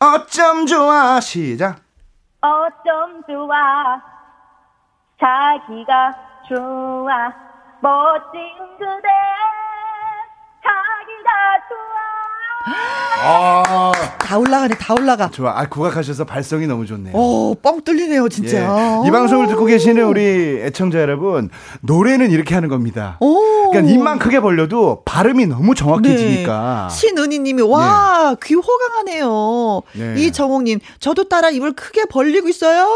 어쩜 좋아. 시작. 어쩜 좋아 자기가 좋아. 멋진 그대 아, 다 올라가네, 다 올라가. 좋아. 아, 국악하셔서 발성이 너무 좋네요. 오, 뻥 뚫리네요, 진짜. 예. 이 방송을 듣고 계시는 우리 애청자 여러분, 노래는 이렇게 하는 겁니다. 오. 그러니까 입만 크게 벌려도 발음이 너무 정확해지니까. 네. 신은희 님이 와, 귀 호강하네요. 네. 이정옥 님, 저도 따라 입을 크게 벌리고 있어요.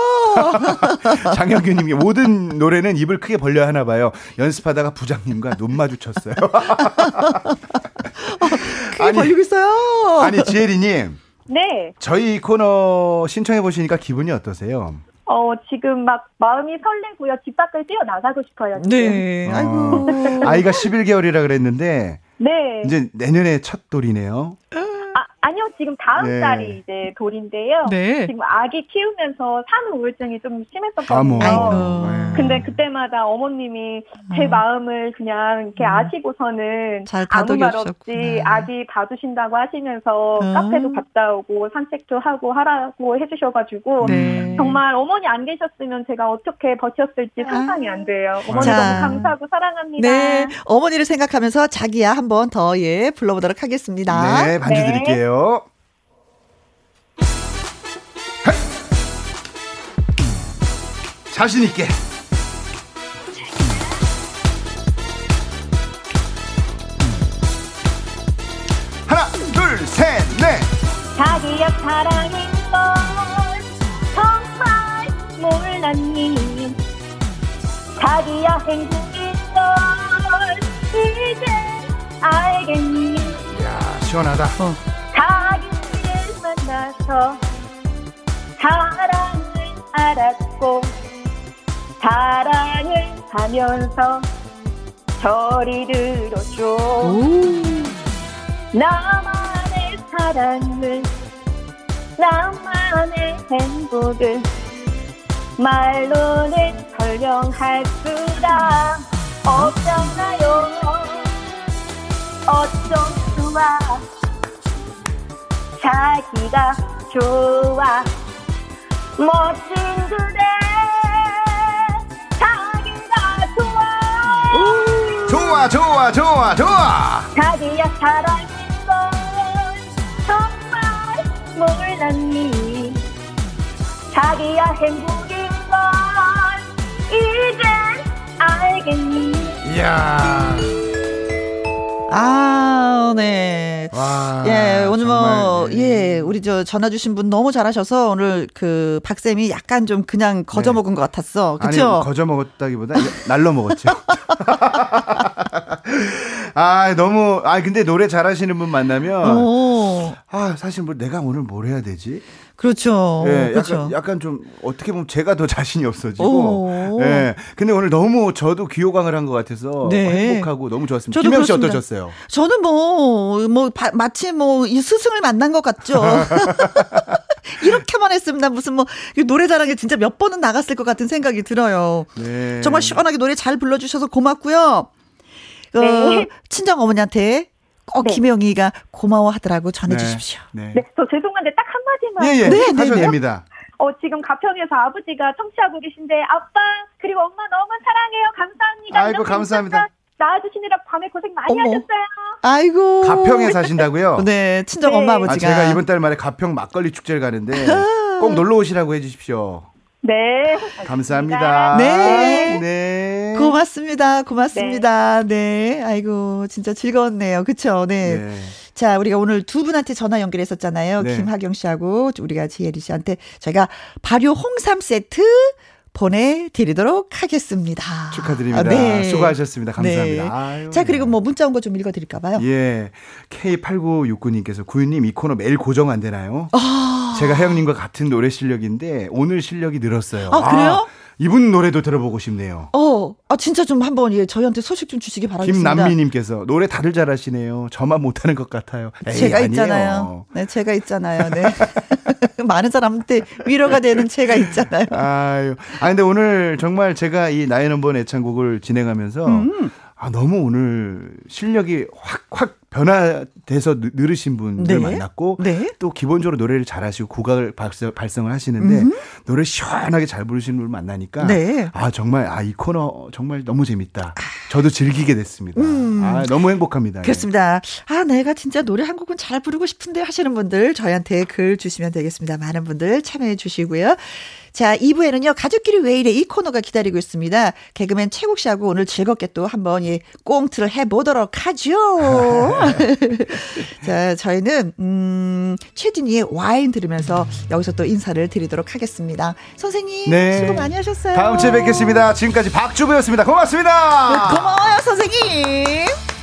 장혁규 님이 모든 노래는 입을 크게 벌려야 하나 봐요. 연습하다가 부장님과 눈 마주쳤어요. 크게 벌리고 있어요. 아니 지혜리님, 네. 저희 코너 신청해 보시니까 기분이 어떠세요? 어, 지금 막 마음이 설레고요. 집 밖을 뛰어나가고 싶어요. 지금. 네, 아이고. 어, 아이가 11개월이라 그랬는데 네. 이제 내년에 첫 돌이네요. 아, 아니요. 지금 다음 네. 달이 이제 돌인데요. 네. 지금 아기 키우면서 산후 우울증이 좀 심했었거든요. 아모. 아이고. 네. 근데 그때마다 어머님이 제 음. 마음을 그냥 이렇게 아시고서는 잘 아무 다독여 말 없이. 아기 봐주신다고 하시면서 음. 카페도 갔다 오고 산책도 하고 하라고 해주셔가지고 네. 정말 어머니 안 계셨으면 제가 어떻게 버텼을지 상상이 안 돼요. 어머니 자. 너무 감사하고 사랑합니다. 네, 어머니를 생각하면서 자기야 한 번 더 예 불러보도록 하겠습니다. 네, 반주 네. 드릴게요. 헤이. 자신 있게. 하나, 둘, 셋, 넷. 자기야 사랑인 걸 정말 몰랐니 자기야 행복인 걸 이제 알겠니 야, 시원하다. 자기를 만나서 사랑을 알았고 사랑을 하면서 저리 들어줘 나만의 사랑을 나만의 행복을 말로는 설명할 수가 없잖아요. 어쩜 좋아 자기가 좋아 멋진 그대 자기가 좋아 좋아, 좋아, 좋아, 좋아. 자기야 사랑인 걸 정말 몰랐니 자기야 행복인 걸 이젠 알겠니 이야. 아, 네. 와. 예, 오늘 뭐, 네. 예, 우리 저 전화 주신 분 너무 잘하셔서 오늘 그 박쌤이 약간 좀 그냥 거저 네. 먹은 것 같았어. 아니, 그쵸? 거저 먹었다기보다 날로 먹었죠. 아, 너무, 아, 근데 노래 잘하시는 분 만나면, 오, 아, 사실 뭐 내가 오늘 뭘 해야 되지? 그렇죠. 예, 그렇죠. 약간, 약간 좀, 어떻게 보면 제가 더 자신이 없어지고, 오. 예. 근데 오늘 너무 저도 귀호강을 한 것 같아서 네. 행복하고 너무 좋았습니다. 저도 김영 씨 그렇습니다. 어떠셨어요? 저는 뭐, 뭐, 바- 마치 뭐, 이 스승을 만난 것 같죠. 이렇게만 했으면 나 무슨 뭐, 이 노래 자랑에 진짜 몇 번은 나갔을 것 같은 생각이 들어요. 네. 정말 시원하게 노래 잘 불러주셔서 고맙고요. 어, 네. 친정 어머니한테 꼭 네. 김영희가 고마워하더라고 전해주십시오. 네. 네, 저 죄송한데 딱 한마디만 예, 예. 네, 네, 하셔도 네. 됩니다. 어, 지금 가평에서 아버지가 청취하고 계신데 아빠 그리고 엄마 너무 사랑해요 감사합니다 아이고, 감사합니다. 문자 낳아주시느라 밤에 고생 많이 어머. 하셨어요 아이고. 가평에 사신다고요? 네, 친정 네. 엄마 아, 아버지가. 제가 이번 달 말에 가평 막걸리 축제를 가는데 꼭 놀러 오시라고 해주십시오. 네 감사합니다. 네. 네. 고맙습니다. 고맙습니다. 네. 아이고, 진짜 즐거웠네요. 그쵸? 네. 네. 자, 우리가 오늘 두 분한테 전화 연결했었잖아요. 네. 김하경 씨하고 우리가 지혜리 씨한테 저희가 발효 홍삼 세트 보내드리도록 하겠습니다. 축하드립니다. 아, 네. 수고하셨습니다. 감사합니다. 네. 아유, 자, 그리고 네. 뭐 문자 온 거 좀 읽어드릴까봐요. 예. K8969님께서 구윤님 이 코너 매일 고정 안 되나요? 아, 제가 혜영님과 같은 노래 실력인데 오늘 실력이 늘었어요. 아, 그래요? 이분 노래도 들어보고 싶네요. 어, 아, 진짜 좀 한번, 예, 저희한테 소식 좀 주시기 바라겠습니다. 김남미님께서 노래 다들 잘하시네요. 저만 못하는 것 같아요. 에이, 제가 아니에요. 있잖아요. 네, 제가 있잖아요. 네. 많은 사람한테 위로가 되는 제가 있잖아요. 아유. 아 근데 오늘 정말 제가 이 나의 넘버 애창곡을 진행하면서 음. 아 너무 오늘 실력이 확 확 변화돼서 느- 늘으신 분들 네. 만났고 네. 또 기본적으로 노래를 잘하시고 국악을 발성, 발성 을 하시는데 음. 노래 시원하게 잘 부르시는 분 만나니까 네. 아 정말 아 이 코너 정말 너무 재밌다. 저도 즐기게 됐습니다. 음. 아 너무 행복합니다. 예. 그렇습니다. 아, 내가 진짜 노래 한 곡은 잘 부르고 싶은데 하시는 분들 저희한테 글 주시면 되겠습니다. 많은 분들 참여해 주시고요. 자, 2부에는요, 가족끼리 왜 이래 이 코너가 기다리고 있습니다. 개그맨 최국 씨하고 오늘 즐겁게 또 한번 예, 꽁트를 해보도록 하죠. 자, 저희는, 음, 최진희의 와인 들으면서 여기서 또 인사를 드리도록 하겠습니다. 선생님, 네. 수고 많이 하셨어요. 다음 주에 뵙겠습니다. 지금까지 박주부였습니다. 고맙습니다. 고마워요, 선생님.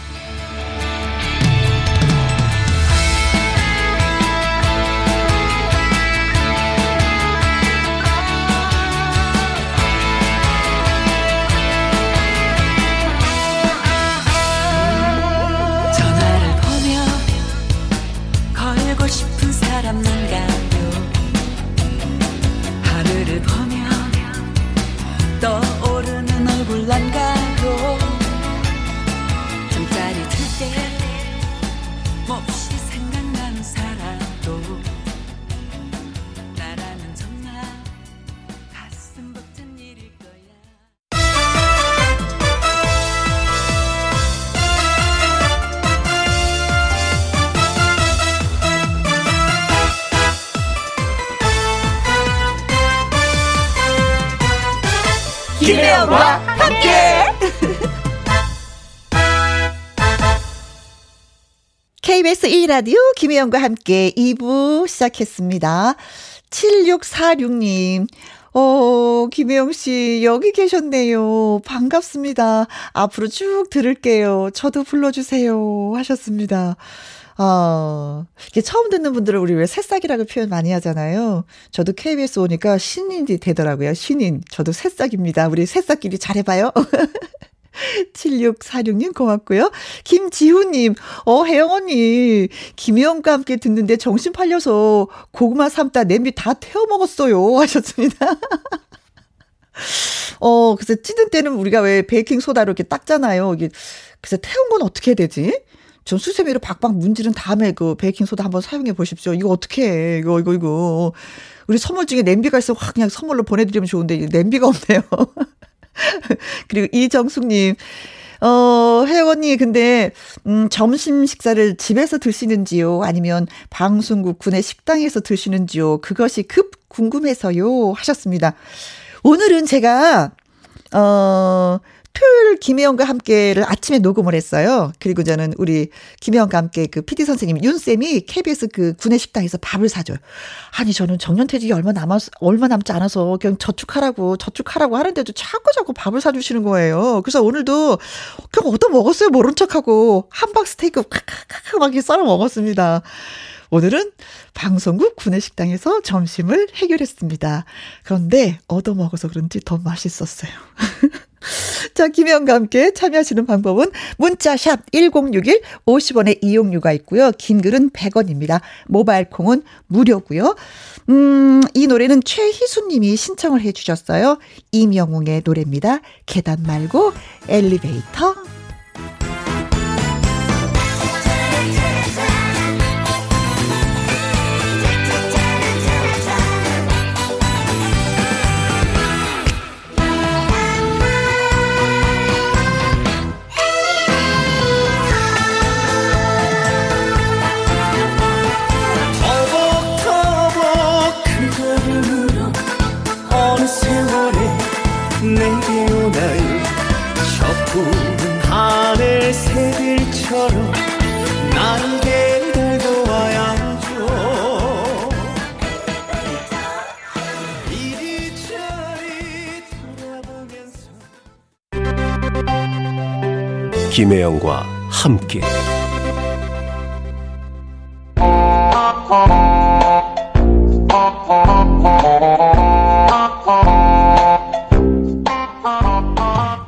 김혜영과 함께. KBS 1라디오 김혜영과 함께 2부 시작했습니다. 7646님. 어, 김혜영 씨, 여기 계셨네요. 반갑습니다. 앞으로 쭉 들을게요. 저도 불러주세요. 하셨습니다. 어, 이게 처음 듣는 분들은 우리 왜 새싹이라고 표현 많이 하잖아요. 저도 KBS 오니까 신인이 되더라고요. 신인. 저도 새싹입니다. 우리 새싹끼리 잘해봐요. 7646님 고맙고요. 김지훈님, 어, 혜영 언니, 김혜영과 함께 듣는데 정신 팔려서 고구마 삶다 냄비 다 태워 먹었어요. 하셨습니다. 어, 그래서 찌든 때는 우리가 왜 베이킹 소다로 이렇게 닦잖아요. 이게, 그래서 태운 건 어떻게 해야 되지? 전 수세미로 박박 문지른 다음에 그 베이킹소다 한번 사용해 보십시오. 이거 어떻게 해. 이거, 이거, 이거. 우리 선물 중에 냄비가 있으면 확 그냥 선물로 보내드리면 좋은데, 냄비가 없네요. 그리고 이정숙님, 어, 혜영 언니, 근데, 음, 점심 식사를 집에서 드시는지요? 아니면 방송국 군의 식당에서 드시는지요? 그것이 급 궁금해서요. 하셨습니다. 오늘은 제가, 어, 토요일 김혜영과 함께를 아침에 녹음을 했어요. 그리고 저는 우리 김혜영과 함께 그 PD 선생님 윤쌤이 KBS 그 구내 식당에서 밥을 사줘요. 아니, 저는 정년퇴직이 얼마 남았, 얼마 남지 않아서 그냥 저축하라고, 저축하라고 하는데도 자꾸 자꾸 밥을 사주시는 거예요. 그래서 오늘도 그냥 얻어 먹었어요. 모른 척하고. 함박 스테이크 칵칵칵 막 썰어 먹었습니다. 오늘은 방송국 구내식당에서 점심을 해결했습니다. 그런데 얻어먹어서 그런지 더 맛있었어요. 자, 김혜영과 함께 참여하시는 방법은 문자샵 1061 50원의 이용료가 있고요. 긴 글은 100원입니다. 모바일 콩은 무료고요. 음, 이 노래는 최희수 님이 신청을 해 주셨어요. 이명웅의 노래입니다. 계단 말고 엘리베이터. 김혜영과 함께.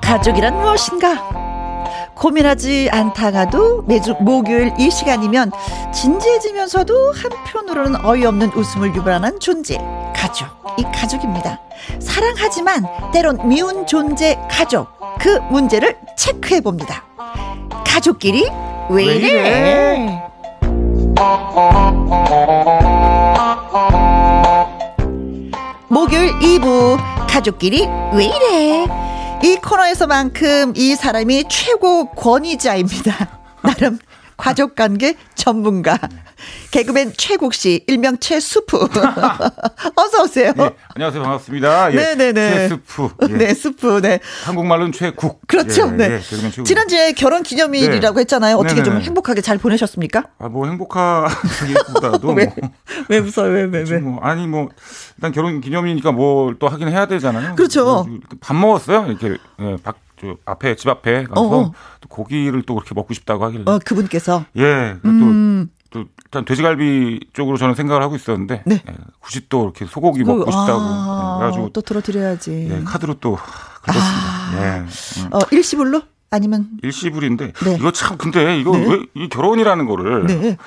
가족이란 무엇인가? 고민하지 않다가도 매주 목요일 이 시간이면 진지해지면서도 한편으로는 어이없는 웃음을 유발하는 존재 가족. 이 가족입니다. 사랑하지만 때론 미운 존재 가족. 그 문제를 체크해 봅니다 가족끼리 왜 이래? 목요일 2부 가족끼리 왜 이래? 이 코너에서만큼 이 사람이 최고 권위자입니다. 나름 가족관계 전문가 개그맨 최국 씨 일명 최수프 어서 오세요. 예, 안녕하세요. 반갑습니다. 예, 네네네. 최스프. 예. 네 수프 네 한국말로는 최국. 그렇죠. 예, 네. 예. 지난주에 결혼 기념일이라고 네. 했잖아요. 어떻게 좀 네네네. 행복하게 잘 보내셨습니까? 아, 뭐 행복하기보다도 왜? 뭐, 왜 웃어요? 왜왜 왜? 좀 뭐, 아니 뭐 일단 결혼 기념이니까 뭘 또 하긴 해야 되잖아요. 그렇죠. 그래서 밥 먹었어요. 이렇게 예, 박, 저 앞에 집 앞에 가서 어어. 또 고기를 또 그렇게 먹고 싶다고 하길래 어 그분께서 예, 또, 음. 또 일단 돼지갈비 쪽으로 저는 생각을 하고 있었는데 네. 예, 굳이 또 이렇게 소고기 그, 먹고 싶다고 아, 예, 그래가지고 또 들어드려야지. 예, 카드로 또 긁었습니다. 아. 예. 음. 어 일시불로 아니면 일시불인데 네. 이거 참 근데 이거 네. 왜이 결혼이라는 거를 네.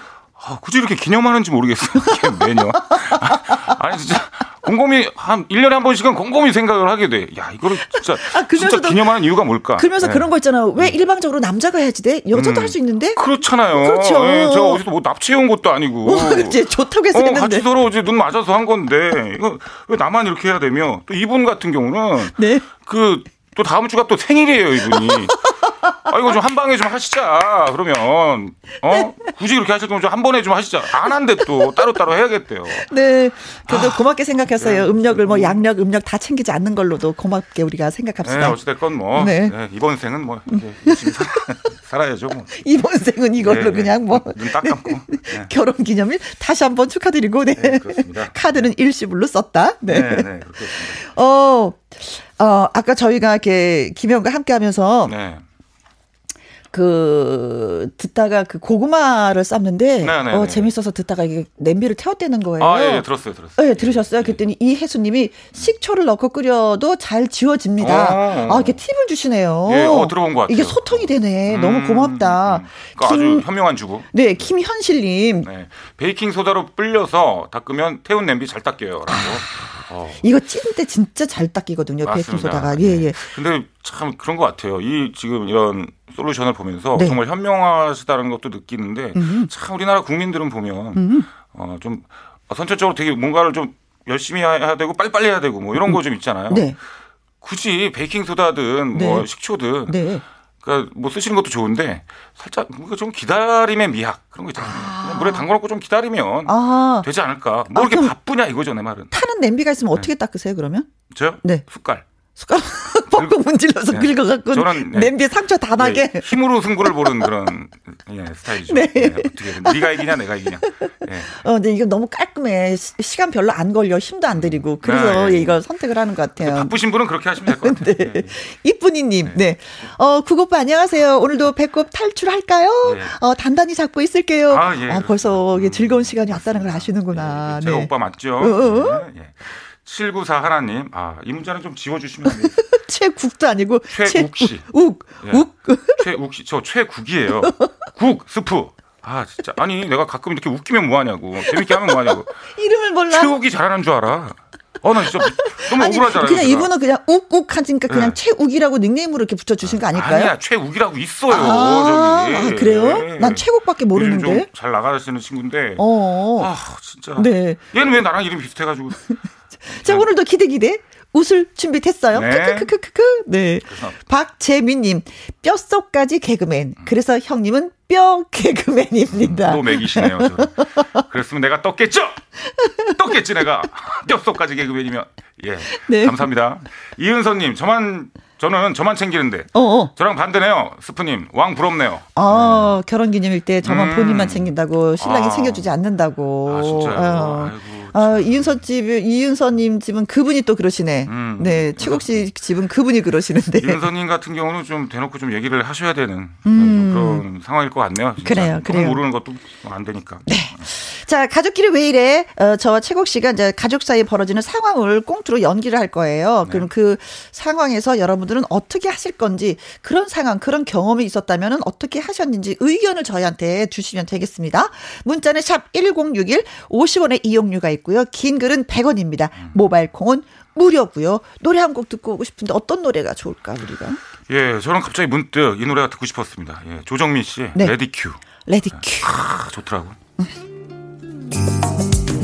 아, 굳이 이렇게 기념하는지 모르겠어요. 매년. 아, 니 진짜 곰곰이 한 1년에 한 번씩은 곰곰이 생각을 하게 돼. 야, 이거를 진짜 아, 그러면서도- 진짜 기념하는 이유가 뭘까? 그러면서 예. 그런 거 있잖아요. 왜 일방적으로 남자가 해야지 돼? 여자도 음. 할수 있는데? 그렇잖아요. 그렇죠. 예, 제가 어디서 뭐 납치해 온 것도 아니고. 어, 이제 좋다고 해서 어, 했는데. 같이 서로 이제 눈 맞아서 한 건데 이거 왜 나만 이렇게 해야 되며 또 이분 같은 경우는 네. 그 또 다음 주가 또 생일이에요 이분이. 아 이거 좀 한 방에 좀 하시자 그러면 어 굳이 그렇게 하실 거면 좀 한 번에 좀 하시자 안 한대 또 따로 따로 해야겠대요. 네. 아. 그래도 고맙게 생각했어요. 네. 음력을 뭐 양력, 음력 다 챙기지 않는 걸로도 고맙게 우리가 네, 생각합시다. 어찌됐건 뭐 네. 네, 이번 생은 뭐 열심히 살, 살아야죠. 뭐. 이번 생은 이걸로 네, 네. 그냥 뭐 눈 딱 감고. 네. 결혼 기념일 다시 한번 축하드리고 네. 네, 그렇습니다. 카드는 일시불로 썼다. 네. 네, 네, 그렇게 했습니다. 어, 어, 아까 저희가 이렇게 김영과 함께 하면서 네. 그 듣다가 그 고구마를 삶는데 네, 네, 어 네. 재밌어서 듣다가 이게 냄비를 태웠다는 거예요. 아, 예, 예, 들었어요, 들었어요. 네, 들으셨어요? 그랬더니 이 혜수 님이 식초를 넣고 끓여도 잘 지워집니다. 어. 아, 이렇게 팁을 주시네요. 예, 어, 들어본 것 같아요. 이게 소통이 되네. 음, 너무 고맙다. 음, 그 아주 김- 현명한 주부. 네, 김현실 님. 네. 베이킹 소다로 불려서 닦으면 태운 냄비 잘 닦여요 라고. 어. 이거 찐때 진짜 잘 닦이거든요. 맞습니다. 베이킹 소다가. 예, 예. 근데 참 그런 것 같아요. 이 지금 이런 솔루션을 보면서 네. 정말 현명하시다는 것도 느끼는데 음. 참 우리나라 국민들은 보면 어좀 선천적으로 되게 뭔가를 좀 열심히 해야 되고 빨리빨리 해야 되고 뭐 이런 거 좀 있잖아요. 네. 굳이 베이킹 소다든 뭐 네. 식초든 네. 그러니까 뭐 쓰시는 것도 좋은데 살짝 뭔가 좀 기다림의 미학 그런 거 있잖아요. 그냥 물에 담궈놓고 좀 기다리면 아, 되지 않을까. 뭐 아, 이렇게 바쁘냐 이거죠 내 말은. 타는 냄비가 있으면 어떻게 닦으세요, 그러면? 저요? 네. 숟갈. 숟가락 뻥뻥 문질러서 네. 긁어갖고 저는, 네. 냄비에 상처 다 나게. 예, 힘으로 승부를 보는 그런 예, 스타일이죠. 네. 예, 어떻게 네가 이기냐 내가 이기냐. 예. 어, 근데 이거 너무 깔끔해. 시, 시간 별로 안 걸려. 힘도 안 들이고. 그래서 아, 예. 이걸 선택을 하는 것 같아요. 바쁘신 분은 그렇게 하시면 될 것 같아요. 네. 예. 이쁜이님, 네. 어, 구고빠 안녕하세요. 오늘도 배꼽 탈출할까요? 네. 어, 단단히 잡고 있을게요. 아, 예, 어, 벌써 이게 즐거운 시간이 왔다는 걸 아시는구나. 제가 네. 오빠 맞죠? 어. 네, 예. 794 하나님, 아, 이 문자는 좀 지워주시면 안 돼요. 최국도 아니고 최욱 씨. 욱, 예. 욱. 최욱 씨, 저 최국이에요. 국, 스프. 아, 진짜. 아니, 내가 가끔 이렇게 웃기면 뭐하냐고. 재밌게 하면 뭐하냐고. 이름을 몰라. 최욱이 잘하는 줄 알아. 어, 나 진짜 너무 아니, 억울하잖아요. 그냥. 이분은 그냥 욱욱 하니까 그냥 네. 최욱이라고 닉네임으로 이렇게 붙여주신 거 아닐까요? 아니야, 최욱이라고 있어요. 아, 저기. 아, 그래요? 예. 난 최국밖에 모르는데. 좀잘 나가시는 친구인데. 어. 아, 진짜. 네. 얘는 왜 나랑 이름 비슷해가지고. 자, 오늘도 기대 기대. 웃을 준비 됐어요. 네. 크크크크크. 네. 박재민님, 뼛속까지 개그맨. 그래서 형님은 뼈 개그맨입니다. 또 매기시네요. 저를. 그랬으면 내가 떴겠죠? 떴겠지, 내가. 뼛속까지 개그맨이면. 예. 네. 감사합니다. 이은서님, 저만, 저는 저만 챙기는데. 어, 어. 저랑 반대네요. 스프님, 왕 부럽네요. 아, 결혼 기념일 때 저만 음. 본인만 챙긴다고 신랑이 아. 챙겨주지 않는다고. 아, 진짜요? 어. 아이고. 아, 이윤서 집, 이윤서님 집은 그분이 또 그러시네. 음. 네, 최국 씨 집은 그분이 그러시는데. 이은서님 같은 경우는 좀 대놓고 좀 얘기를 하셔야 되는 음. 그런 상황일 것 같네요. 진짜. 그래요, 그래요. 모르는 것도 안 되니까. 자, 가족끼리 왜 이래? 어, 저와 최국 씨가 이제 가족 사이에 벌어지는 상황을 꽁트로 연기를 할 거예요. 네. 그럼 그 상황에서 여러분들은 어떻게 하실 건지 그런 상황, 그런 경험이 있었다면 어떻게 하셨는지 의견을 저희한테 주시면 되겠습니다. 문자는 샵 1061, 50원의 이용료가 있고요. 긴 글은 100원입니다. 음. 모바일 콩은 무료고요. 노래 한 곡 듣고 오고 싶은데 어떤 노래가 좋을까, 우리가? 예, 저는 갑자기 문득 이 노래가 듣고 싶었습니다. 예, 조정민 씨의 네. 레디큐. 레디큐. 아, 좋더라고. 사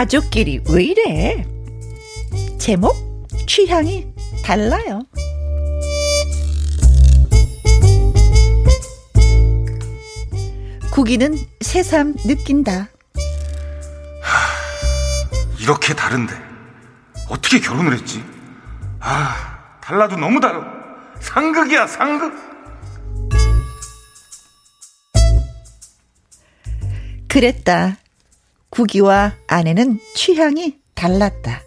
가족끼리 왜 이래? 제목 취향이 달라요. 구기는 새삼 느낀다. 이렇게 다른데 어떻게 결혼을 했지? 아, 달라도 너무 달라. 상극이야, 상극. 그랬다. 구기와 아내는 취향이 달랐다.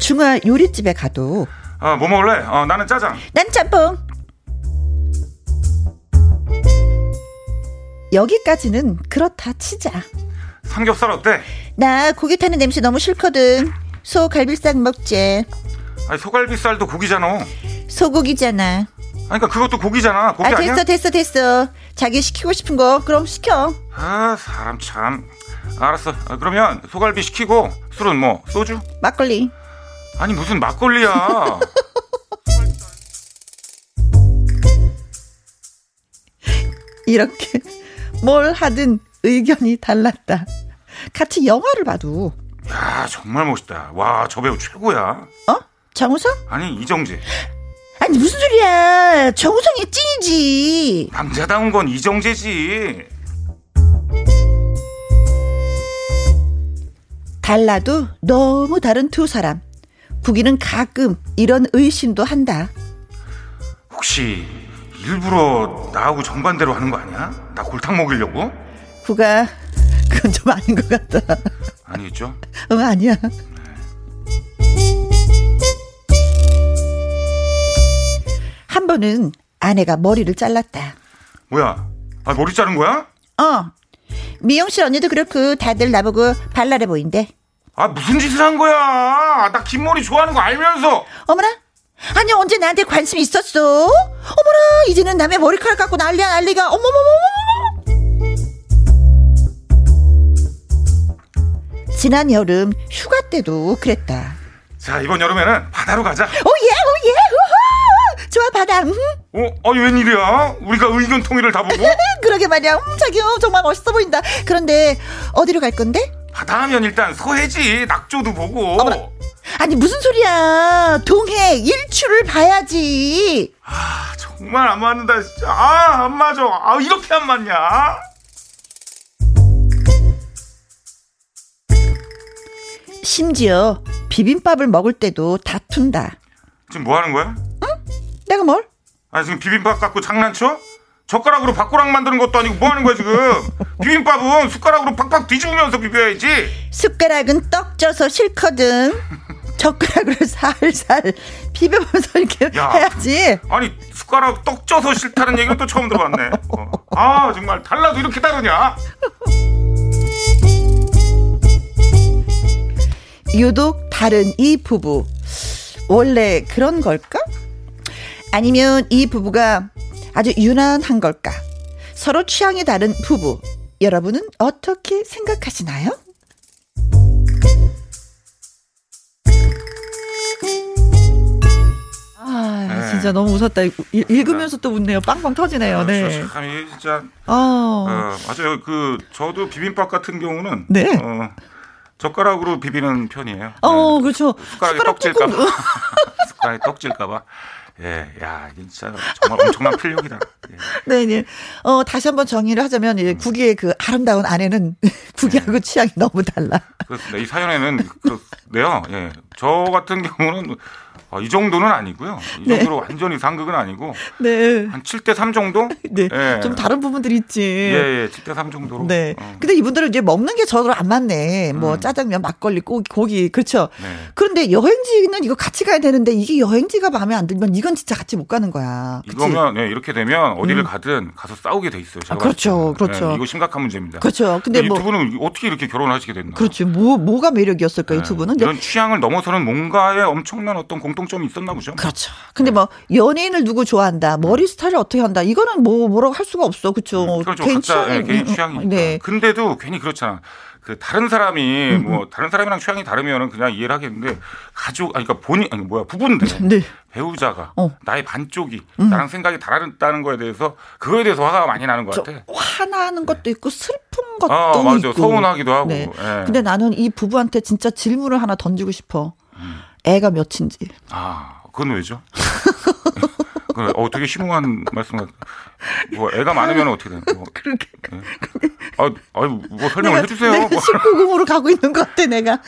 중화 요리집에 가도 아, 뭐 먹을래? 어, 나는 짜장. 난 짬뽕. 여기까지는 그렇다 치자. 삼겹살 어때? 나 고기 타는 냄새 너무 싫거든. 소 갈비살 먹재. 아니, 소갈비살도 고기잖아. 소고기잖아. 아니, 그러니까 그것도 고기잖아. 고기 아 아니야? 됐어 됐어 됐어. 자기 시키고 싶은 거 그럼 시켜. 아, 사람 참. 알았어. 아, 그러면 소갈비 시키고 술은 뭐 소주? 막걸리. 아니 무슨 막걸리야? 이렇게 뭘 하든 의견이 달랐다. 같이 영화를 봐도 야 정말 멋있다. 와 저 배우 최고야. 어? 정우성? 아니 이정재. 아니 무슨 소리야? 정우성이 찐이지. 남자다운 건 이정재지. 달라도 너무 다른 두 사람. 구기는 가끔 이런 의심도 한다. 혹시 일부러 나하고 정반대로 하는 거 아니야? 나 골탕 먹이려고? 구가 그건 좀 아닌 것 같다. 아니겠죠? 응 아니야. 한 번은 아내가 머리를 잘랐다. 뭐야? 아 머리 자른 거야? 어. 미용실 언니도 그렇고 다들 나보고 발랄해 보인대. 아 무슨 짓을 한 거야? 나 긴 머리 좋아하는 거 알면서. 어머나. 아니 언제 나한테 관심 있었어? 어머나 이제는 남의 머리카락 갖고 난리야 난리가 어머머머머머. 지난 여름 휴가 때도 그랬다. 자 이번 여름에는 바다로 가자. 오예 오예 우후 좋아 바다. 음, 어? 아니 웬일이야? 우리가 의견 통일을 다 보고? 그러게 말이야. 음, 자기 어, 정말 멋있어 보인다. 그런데 어디로 갈 건데? 바다 하면 일단 서해지 낙조도 보고. 어머나. 아니 무슨 소리야? 동해 일출을 봐야지. 아 정말 안 맞는다 진짜. 아안 맞아. 아 이렇게 안 맞냐? 심지어 비빔밥을 먹을 때도 다툰다. 지금 뭐 하는 거야? 내가 뭘? 아 지금 비빔밥 갖고 장난쳐? 젓가락으로 밥꼬락 만드는 것도 아니고 뭐 하는 거야 지금? 비빔밥은 숟가락으로 팍팍 뒤집으면서 비벼야지. 숟가락은 떡 쪄서 싫거든. 젓가락으로 살살 비벼면서 이렇게 야. 해야지. 아니 숟가락 떡 쪄서 싫다는 얘기는 또 처음 들어봤네. 어. 아 정말 달라도 이렇게 다르냐? 유독 다른 이 부부. 원래 그런 걸까? 아니면 이 부부가 아주 유난한 걸까? 서로 취향이 다른 부부. 여러분은 어떻게 생각하시나요? 아, 네. 진짜 너무 웃었다. 읽- 읽으면서 또 웃네요. 빵빵 터지네요. 네. 참 이게 진짜 어. 어, 맞아요. 그 저도 비빔밥 같은 경우는 네. 어, 젓가락으로 비비는 편이에요. 어, 네. 그렇죠. 숟가락에 숟가락 떡질까봐. 뚜껑. 숟가락에 떡질까봐. 예, 야, 진짜 정말 엄청난 필력이다. 예. 네, 네. 어, 다시 한번 정의를 하자면, 예, 국의 그 아름다운 아내는 국이하고 취향이 너무 달라. 그렇습니다. 이 사연에는 그렇네요. 예. 저 같은 경우는 어, 이 정도는 아니고요. 이 네. 정도로 완전히 상극은 아니고 네. 한 7대 3 정도? 네. 예. 좀 다른 부분들이 있지. 예, 예, 7대 3 정도로. 네. 어. 근데 이분들은 이제 먹는 게 저로 안 맞네. 뭐 짜장면, 막걸리, 고기, 고기. 그렇죠. 네. 그런데 여행지는 이거 같이 가야 되는데 이게 여행지가 마음에 안 들면 이건 진짜 같이 못 가는 거야. 그치? 이거면 예, 이렇게 되면 어디를 음. 가든 가서 싸우게 돼 있어요. 아, 그렇죠. 그렇죠. 예, 이거 심각한 문제입니다. 그렇죠. 근데 이뭐두 분은 어떻게 이렇게 결혼하시게 됐나? 그렇지. 뭐 뭐가 매력이었을까 이두 분은? 근데 네. 이런 취향을 넘어서는 뭔가에 엄청난 어떤 공통 점이 있었나 보죠. 그렇죠. 근데 뭐 연예인을 누구 좋아한다, 머리 스타일을 어떻게 한다, 이거는 뭐 뭐라고 할 수가 없어, 그렇죠? 그렇죠. 개인 각자 취향이, 예, 개인 음, 음, 취향이니까. 네. 근데도 괜히 그렇잖아. 그 다른 사람이 뭐 다른 사람이랑 취향이 다르면은 그냥 이해를 하겠는데 가족 아니 그러니까 본인 아니 뭐야 부부인데 네. 배우자가 어. 나의 반쪽이 음. 나랑 생각이 다르다는 거에 대해서 그거에 대해서 화가 많이 나는 것저 같아. 화나는 것도 있고 슬픈 것도 어, 맞아. 있고. 서운하기도 하고. 네. 예. 근데 나는 이 부부한테 진짜 질문을 하나 던지고 싶어. 음. 애가 몇인지. 아, 그건 왜죠? 어, 되게 심오한 말씀 같. 뭐 애가 많으면 어떻게 되는? 뭐, 그렇게. 아, 아, 뭐 설명을 해 주세요. 내가 뭐. 19금으로 가고 있는 것 같아, 내가.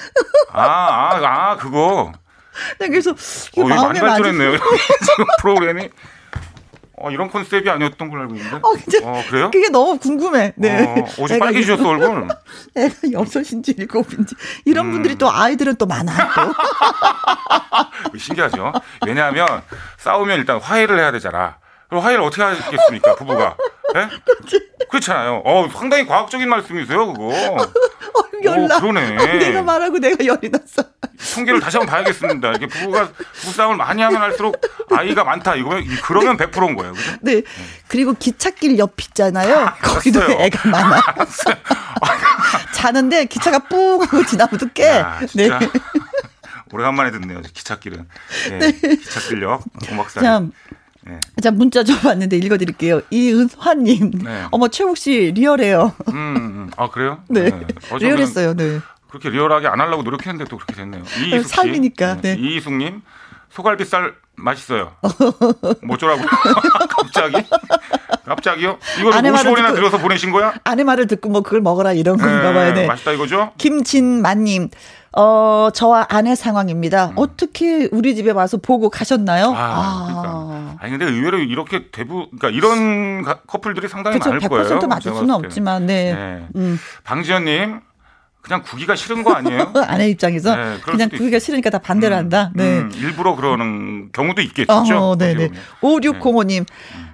아, 아, 아, 그거. 네, 그래서 어, 많이 발전했네요. 프로그램이. 어, 이런 컨셉이 아니었던 걸로 알고 있는데. 어, 어, 그래요? 그게 너무 궁금해. 네. 어, 애가 빨개지셨어, 얼굴. 애가 여섯인지 일곱인지 이런 분들이 또 아이들은 또 많아 또. 신기하죠? 왜냐하면 싸우면 일단 화해를 해야 되잖아. 그럼 화해를 어떻게 하겠습니까, 부부가? 예? 그렇잖아요. 어, 상당히 과학적인 말씀이세요, 그거. 열나. 오, 그러네. 내가 말하고 내가 열이 났어. 통계를 다시 한번 봐야겠습니다. 이게 부부가 부부싸움을 많이 하면 할수록 아이가 많다. 이거면 그러면 100%인 거예요. 그죠? 네. 그리고 기찻길 옆 있잖아요. 거기도 알았어요. 애가 많아. 자는데 기차가 뿡 하고 지나면 깨. 야, 네. 진짜 오래간만에 듣네요. 기찻길은. 예, 기찻길역 오막살. 참. 네. 자, 문자 좀 왔는데 읽어드릴게요. 이은화님. 네. 어머, 최욱 씨, 리얼해요. 음, 음. 아 그래요? 네. 어, 저는 리얼했어요, 네. 그렇게 리얼하게 안 하려고 노력했는데 또 그렇게 됐네요. 이희숙 씨. 삶이니까, 네. 이희숙님 소갈비살 맛있어요. 뭐더라고요? 갑자기? 갑자기요? 이걸 아내 말을 50원이나 듣고- 들여서 보내신 거야? 아내 말을 듣고 뭐 그걸 먹어라 이런 건가 봐요. 네. 맛있다 이거죠? 김진만님, 어, 저와 아내 상황입니다. 어떻게 우리 집에 와서 보고 가셨나요? 음. 아, 그러니까. 아니 근데 의외로 이렇게 대부 그러니까 이런 가- 커플들이 상당히 그렇죠. 많을 거예요. 100% 맞을 수는. 없지만, 네. 네. 음. 방지현 님 그냥 구기가 싫은 거 아니에요? 아내 입장에서 네, 그냥 수도 그게 싫으니까 다 반대로 한다. 네. 음, 일부러 그러는 경우도 있겠죠. 어, 네네. 어떻게 보면. 5605님,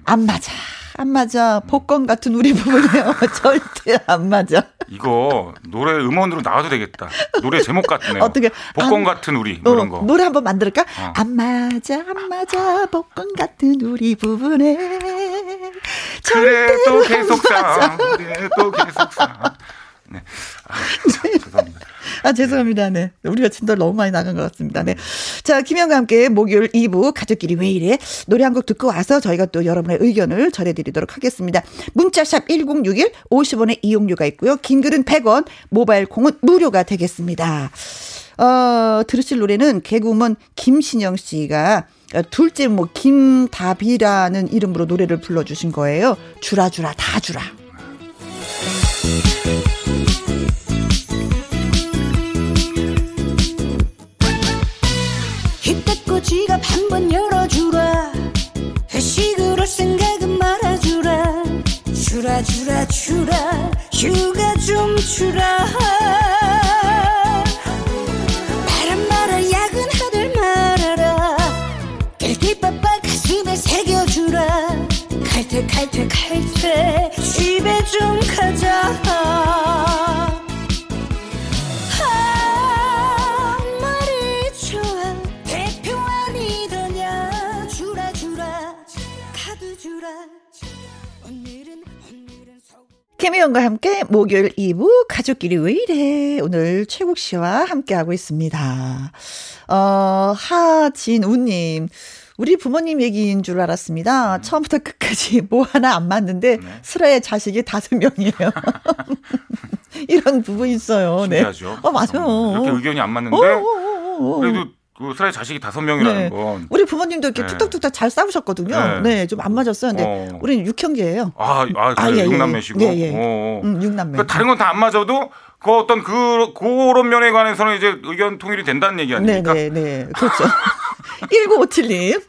안 맞아. 안 맞아. 복권 같은 우리 부부네요. 절대 안 맞아. 이거 노래 음원으로 나와도 되겠다. 노래 제목 같네요. 어떻게, 복권 안- 같은 우리 뭐 이런 어, 거. 노래 한번 만들까? 어. 안 맞아, 안 맞아. 복권 같은 우리 부부네. 그래도 절대로 계속. 사. 그래도 계속 사. 네. 아, 참, 죄송합니다. 아, 죄송합니다. 네. 우리가 진짜 너무 많이 나간 것 같습니다. 네. 자, 김현과 함께 목요일 2부 가족끼리 왜 이래? 노래 한 곡 듣고 와서 저희가 또 여러분의 의견을 전해드리도록 하겠습니다. 문자샵 1061 50원의 이용료가 있고요. 긴 글은 100원, 모바일 콩은 무료가 되겠습니다. 어, 들으실 노래는 개그우먼 김신영 씨가 어, 둘째 뭐 김다비라는 이름으로 노래를 불러주신 거예요. 주라 주라 다 주라. 목요일 2부 가족끼리 왜 이래 오늘 최국 씨와 함께하고 있습니다. 어, 하진우님. 우리 부모님 얘기인 줄 알았습니다. 처음부터 끝까지 뭐 하나 안 맞는데 네. 슬아의 자식이 다섯 명이에요. 이런 부분 있어요. 네. 신기하죠. 어, 맞아요. 이렇게 의견이 안 맞는데 오, 오, 오, 오. 그래도 그 스라이 자식이 다섯 명이라는 네. 건. 우리 부모님도 이렇게 네. 툭툭툭 잘 싸우셨거든요. 네. 네, 좀 안 맞았어요. 근데 어. 우리는 육형제예요. 아, 아, 아, 그래, 예, 예, 육남매시고. 예, 예. 어. 음, 육남매. 그러니까 다른 건 다 안 맞아도 그 어떤 그 그런 면에 관해서는 이제 의견 통일이 된다는 얘기 아닙니까? 네, 네, 네. 그렇죠. 1957님.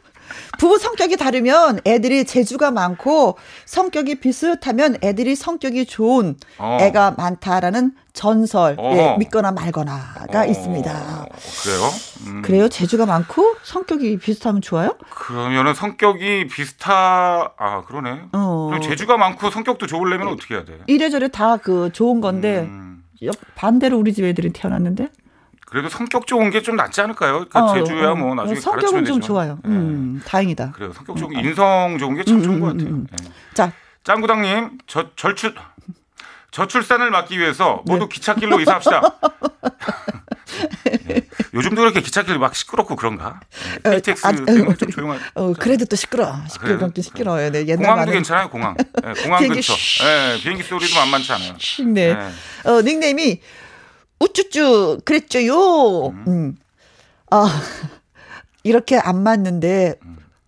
부부 성격이 다르면 애들이 재주가 많고 성격이 비슷하면 애들이 성격이 좋은 어. 애가 많다라는 전설, 어허. 예, 믿거나 말거나가 어, 있습니다. 그래요? 음. 그래요? 재주가 많고 성격이 비슷하면 좋아요? 그러면은 성격이 비슷하 아 그러네. 어. 그럼 재주가 많고 성격도 좋으려면 어떻게 해야 돼? 이래저래 다 그 좋은 건데 음. 옆- 반대로 우리 집 애들이 태어났는데 그래도 성격 좋은 게 좀 낫지 않을까요? 그러니까 어, 재주야 어, 뭐 어, 나중에 성격은 좀 되지만. 좋아요. 예. 음, 다행이다. 그래요. 성격 좋은 게 인성 좋은 게참 음, 좋은 것 음, 같아요. 음, 예. 자, 짱구당님 저 저출 저출산을 막기 위해서 네. 모두 기찻길로 이사합시다. 예. 요즘도 그렇게 기찻길 막 시끄럽고 그런가? 예. KTX 아, 때문에 좀 조용한. 어, 그래도 또 시끄러. 그래요? 시끄럽긴 시끄러워요. 네, 옛날 공항도 말은 괜찮아요, 공항. 예, 공항 비행기 근처. 쉬- 예, 비행기 소리도 만만치 않아요. 네. 예. 어, 닉네임이 우쭈쭈 그랬죠요. 음. 아, 이렇게 안 맞는데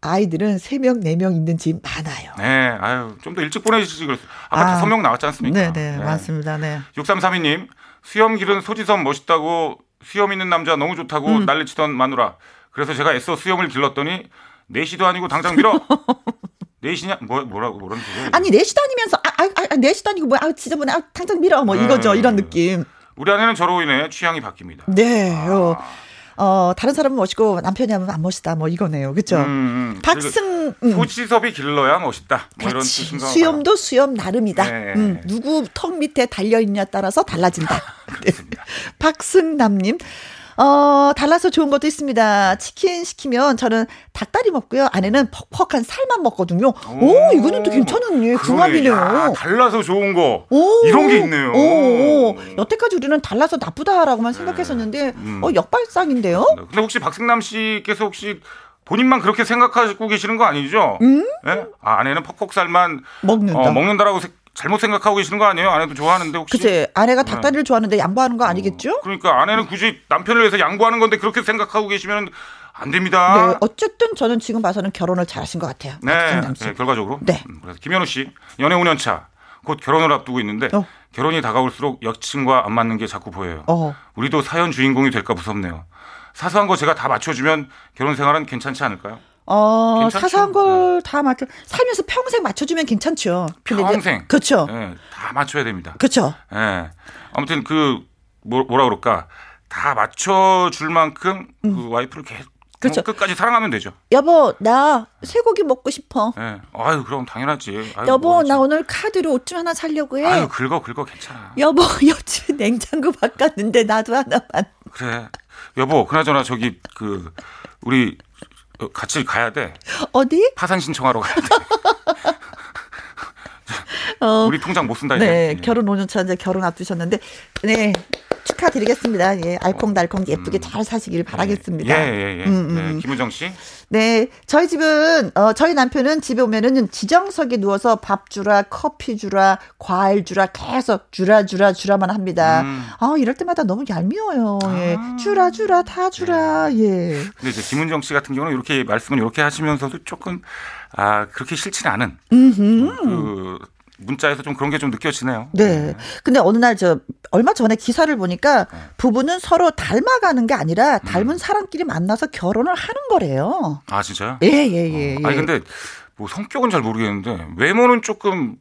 아이들은 세명네 명 있는 집 많아요. 네, 아유, 좀 더 일찍 보내주시지 그랬어요. 아까 아. 다섯 명 나왔지 않습니까? 네, 네, 맞습니다. 네. 6332님, 수염 기른 소지섭 멋있다고 수염 있는 남자 너무 좋다고 음. 난리치던 마누라. 그래서 제가 애써 수염을 길렀더니 내시도 아니고 당장 밀어. 내시냐? 뭐, 뭐라고, 뭐라는 소리야? 아니 내시 다니면서 아, 아, 아 내시 다니고 뭐 아 지저분해 아 당장 밀어 뭐 이거죠 네. 이런 느낌. 우리 아내는 저로 인해 취향이 바뀝니다. 네. 어, 어 다른 사람은 멋있고 남편이 하면 안 멋있다 뭐 이거네요. 그렇죠? 음, 음. 박승 음. 소지섭이 길러야 멋있다. 뭐 이런. 뜻인가 봐요. 수염도 수염 나름이다. 네. 음, 누구 턱 밑에 달려 있냐에 따라서 달라진다. 네. 그렇습니다. 박승남님. 어, 달라서 좋은 것도 있습니다. 치킨 시키면 저는 닭다리 먹고요. 아내는 퍽퍽한 살만 먹거든요. 오, 이거는 또 괜찮은 예. 궁합이네요. 야, 달라서 좋은 거. 오, 이런 게 있네요. 오, 오. 여태까지 우리는 달라서 나쁘다라고만 생각했었는데, 음. 어, 역발상인데요? 근데 혹시 박승남 씨께서 혹시 본인만 그렇게 생각하고 계시는 거 아니죠? 예? 아, 아내는 퍽퍽살만 음? 먹는다. 어, 먹는다라고 세- 잘못 생각하고 계시는 거 아니에요? 아내도 좋아하는데 혹시? 그치. 아내가 닭다리를 좋아하는데 양보하는 거 아니겠죠? 그러니까 아내는 굳이 남편을 위해서 양보하는 건데 그렇게 생각하고 계시면 안 됩니다. 네, 어쨌든 저는 지금 봐서는 결혼을 잘하신 것 같아요. 네. 네, 결과적으로. 네. 음, 그래서 김현우 씨 연애 5년 차. 곧 결혼을 앞두고 있는데 어. 결혼이 다가올수록 여친과 안 맞는 게 자꾸 보여요. 어. 우리도 사연 주인공이 될까 무섭네요. 사소한 거 제가 다 맞춰주면 결혼 생활은 괜찮지 않을까요? 어, 괜찮죠? 사소한 걸 다 맞춰, 살면서 평생 맞춰주면 괜찮죠. 평생. 그쵸. 예, 다 맞춰야 됩니다. 그쵸. 예. 아무튼 그 뭐, 뭐라 그럴까 다 맞춰줄 만큼 그 와이프를 계속 음. 그쵸. 끝까지 사랑하면 되죠. 여보, 나 쇠고기 먹고 싶어. 예. 아유 그럼 당연하지. 아유, 여보, 뭐지. 나 오늘 카드로 옷 좀 하나 사려고 해. 아유 긁어 긁어 괜찮아. 여보, 옆집에 냉장고 바꿨는데 나도 하나만. 그래. 여보 그나저나 저기 그 우리 어, 같이 가야 돼. 어디? 파산 신청하러 가야 돼. 어, 우리 통장 못 쓴다 이제. 네, 예. 결혼 5년 차 이제 결혼 앞두셨는데, 네, 축하드리겠습니다. 예, 알콩달콩 예쁘게 잘 사시길 바라겠습니다. 음. 예, 예, 예. 음, 음, 네, 음. 김은정 씨. 네, 저희 집은 어 저희 남편은 집에 오면은 지정석에 누워서 밥 주라, 커피 주라, 과일 주라 계속 주라 주라 주라만 합니다. 음. 아, 이럴 때마다 너무 얄미워요. 예. 주라 주라 다 주라. 예. 근데 이제 김은정 씨 같은 경우는 이렇게 말씀을 이렇게 하시면서도 조금 아 그렇게 싫지는 않은 음흠. 그 문자에서 좀 그런 게 좀 느껴지네요. 네. 근데 어느 날 저 얼마 전에 기사를 보니까 네. 부부는 서로 닮아가는 게 아니라 닮은 음. 사람끼리 만나서 결혼을 하는 거래요. 아 진짜요? 예, 예, 예. 예. 아니 근데 뭐 성격은 잘 모르겠는데 외모는 조금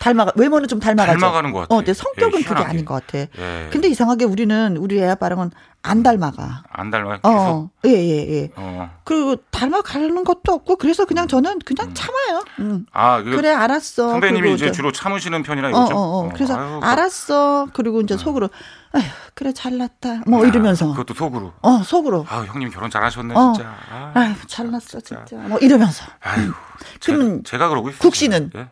닮아가 외모는 좀 닮아가죠. 닮아가는 것 같아. 어, 근데 성격은 예, 그게. 아닌 것 같아. 예. 근데 이상하게 우리는 우리 애 아빠랑은 안 닮아가. 안. 계속. 어, 예, 예, 예. 어. 그리고 닮아가는 것도 없고 그래서 그냥 저는 그냥 참아요. 음. 아, 그 그래 알았어. 선배님이 이제 저- 주로 참으시는 편이라 어, 이거죠. 어, 어. 그래서 아유, 그- 알았어. 그리고 이제 속으로 아휴, 그래 잘났다. 뭐 이러면서. 아, 그것도 속으로. 어, 속으로. 아, 형님 결혼 잘하셨네 어. 진짜. 아, 아휴, 잘났어 진짜. 뭐 이러면서. 아유. 그럼 제가, 제가 그러고 있어요. 국 씨는? 예?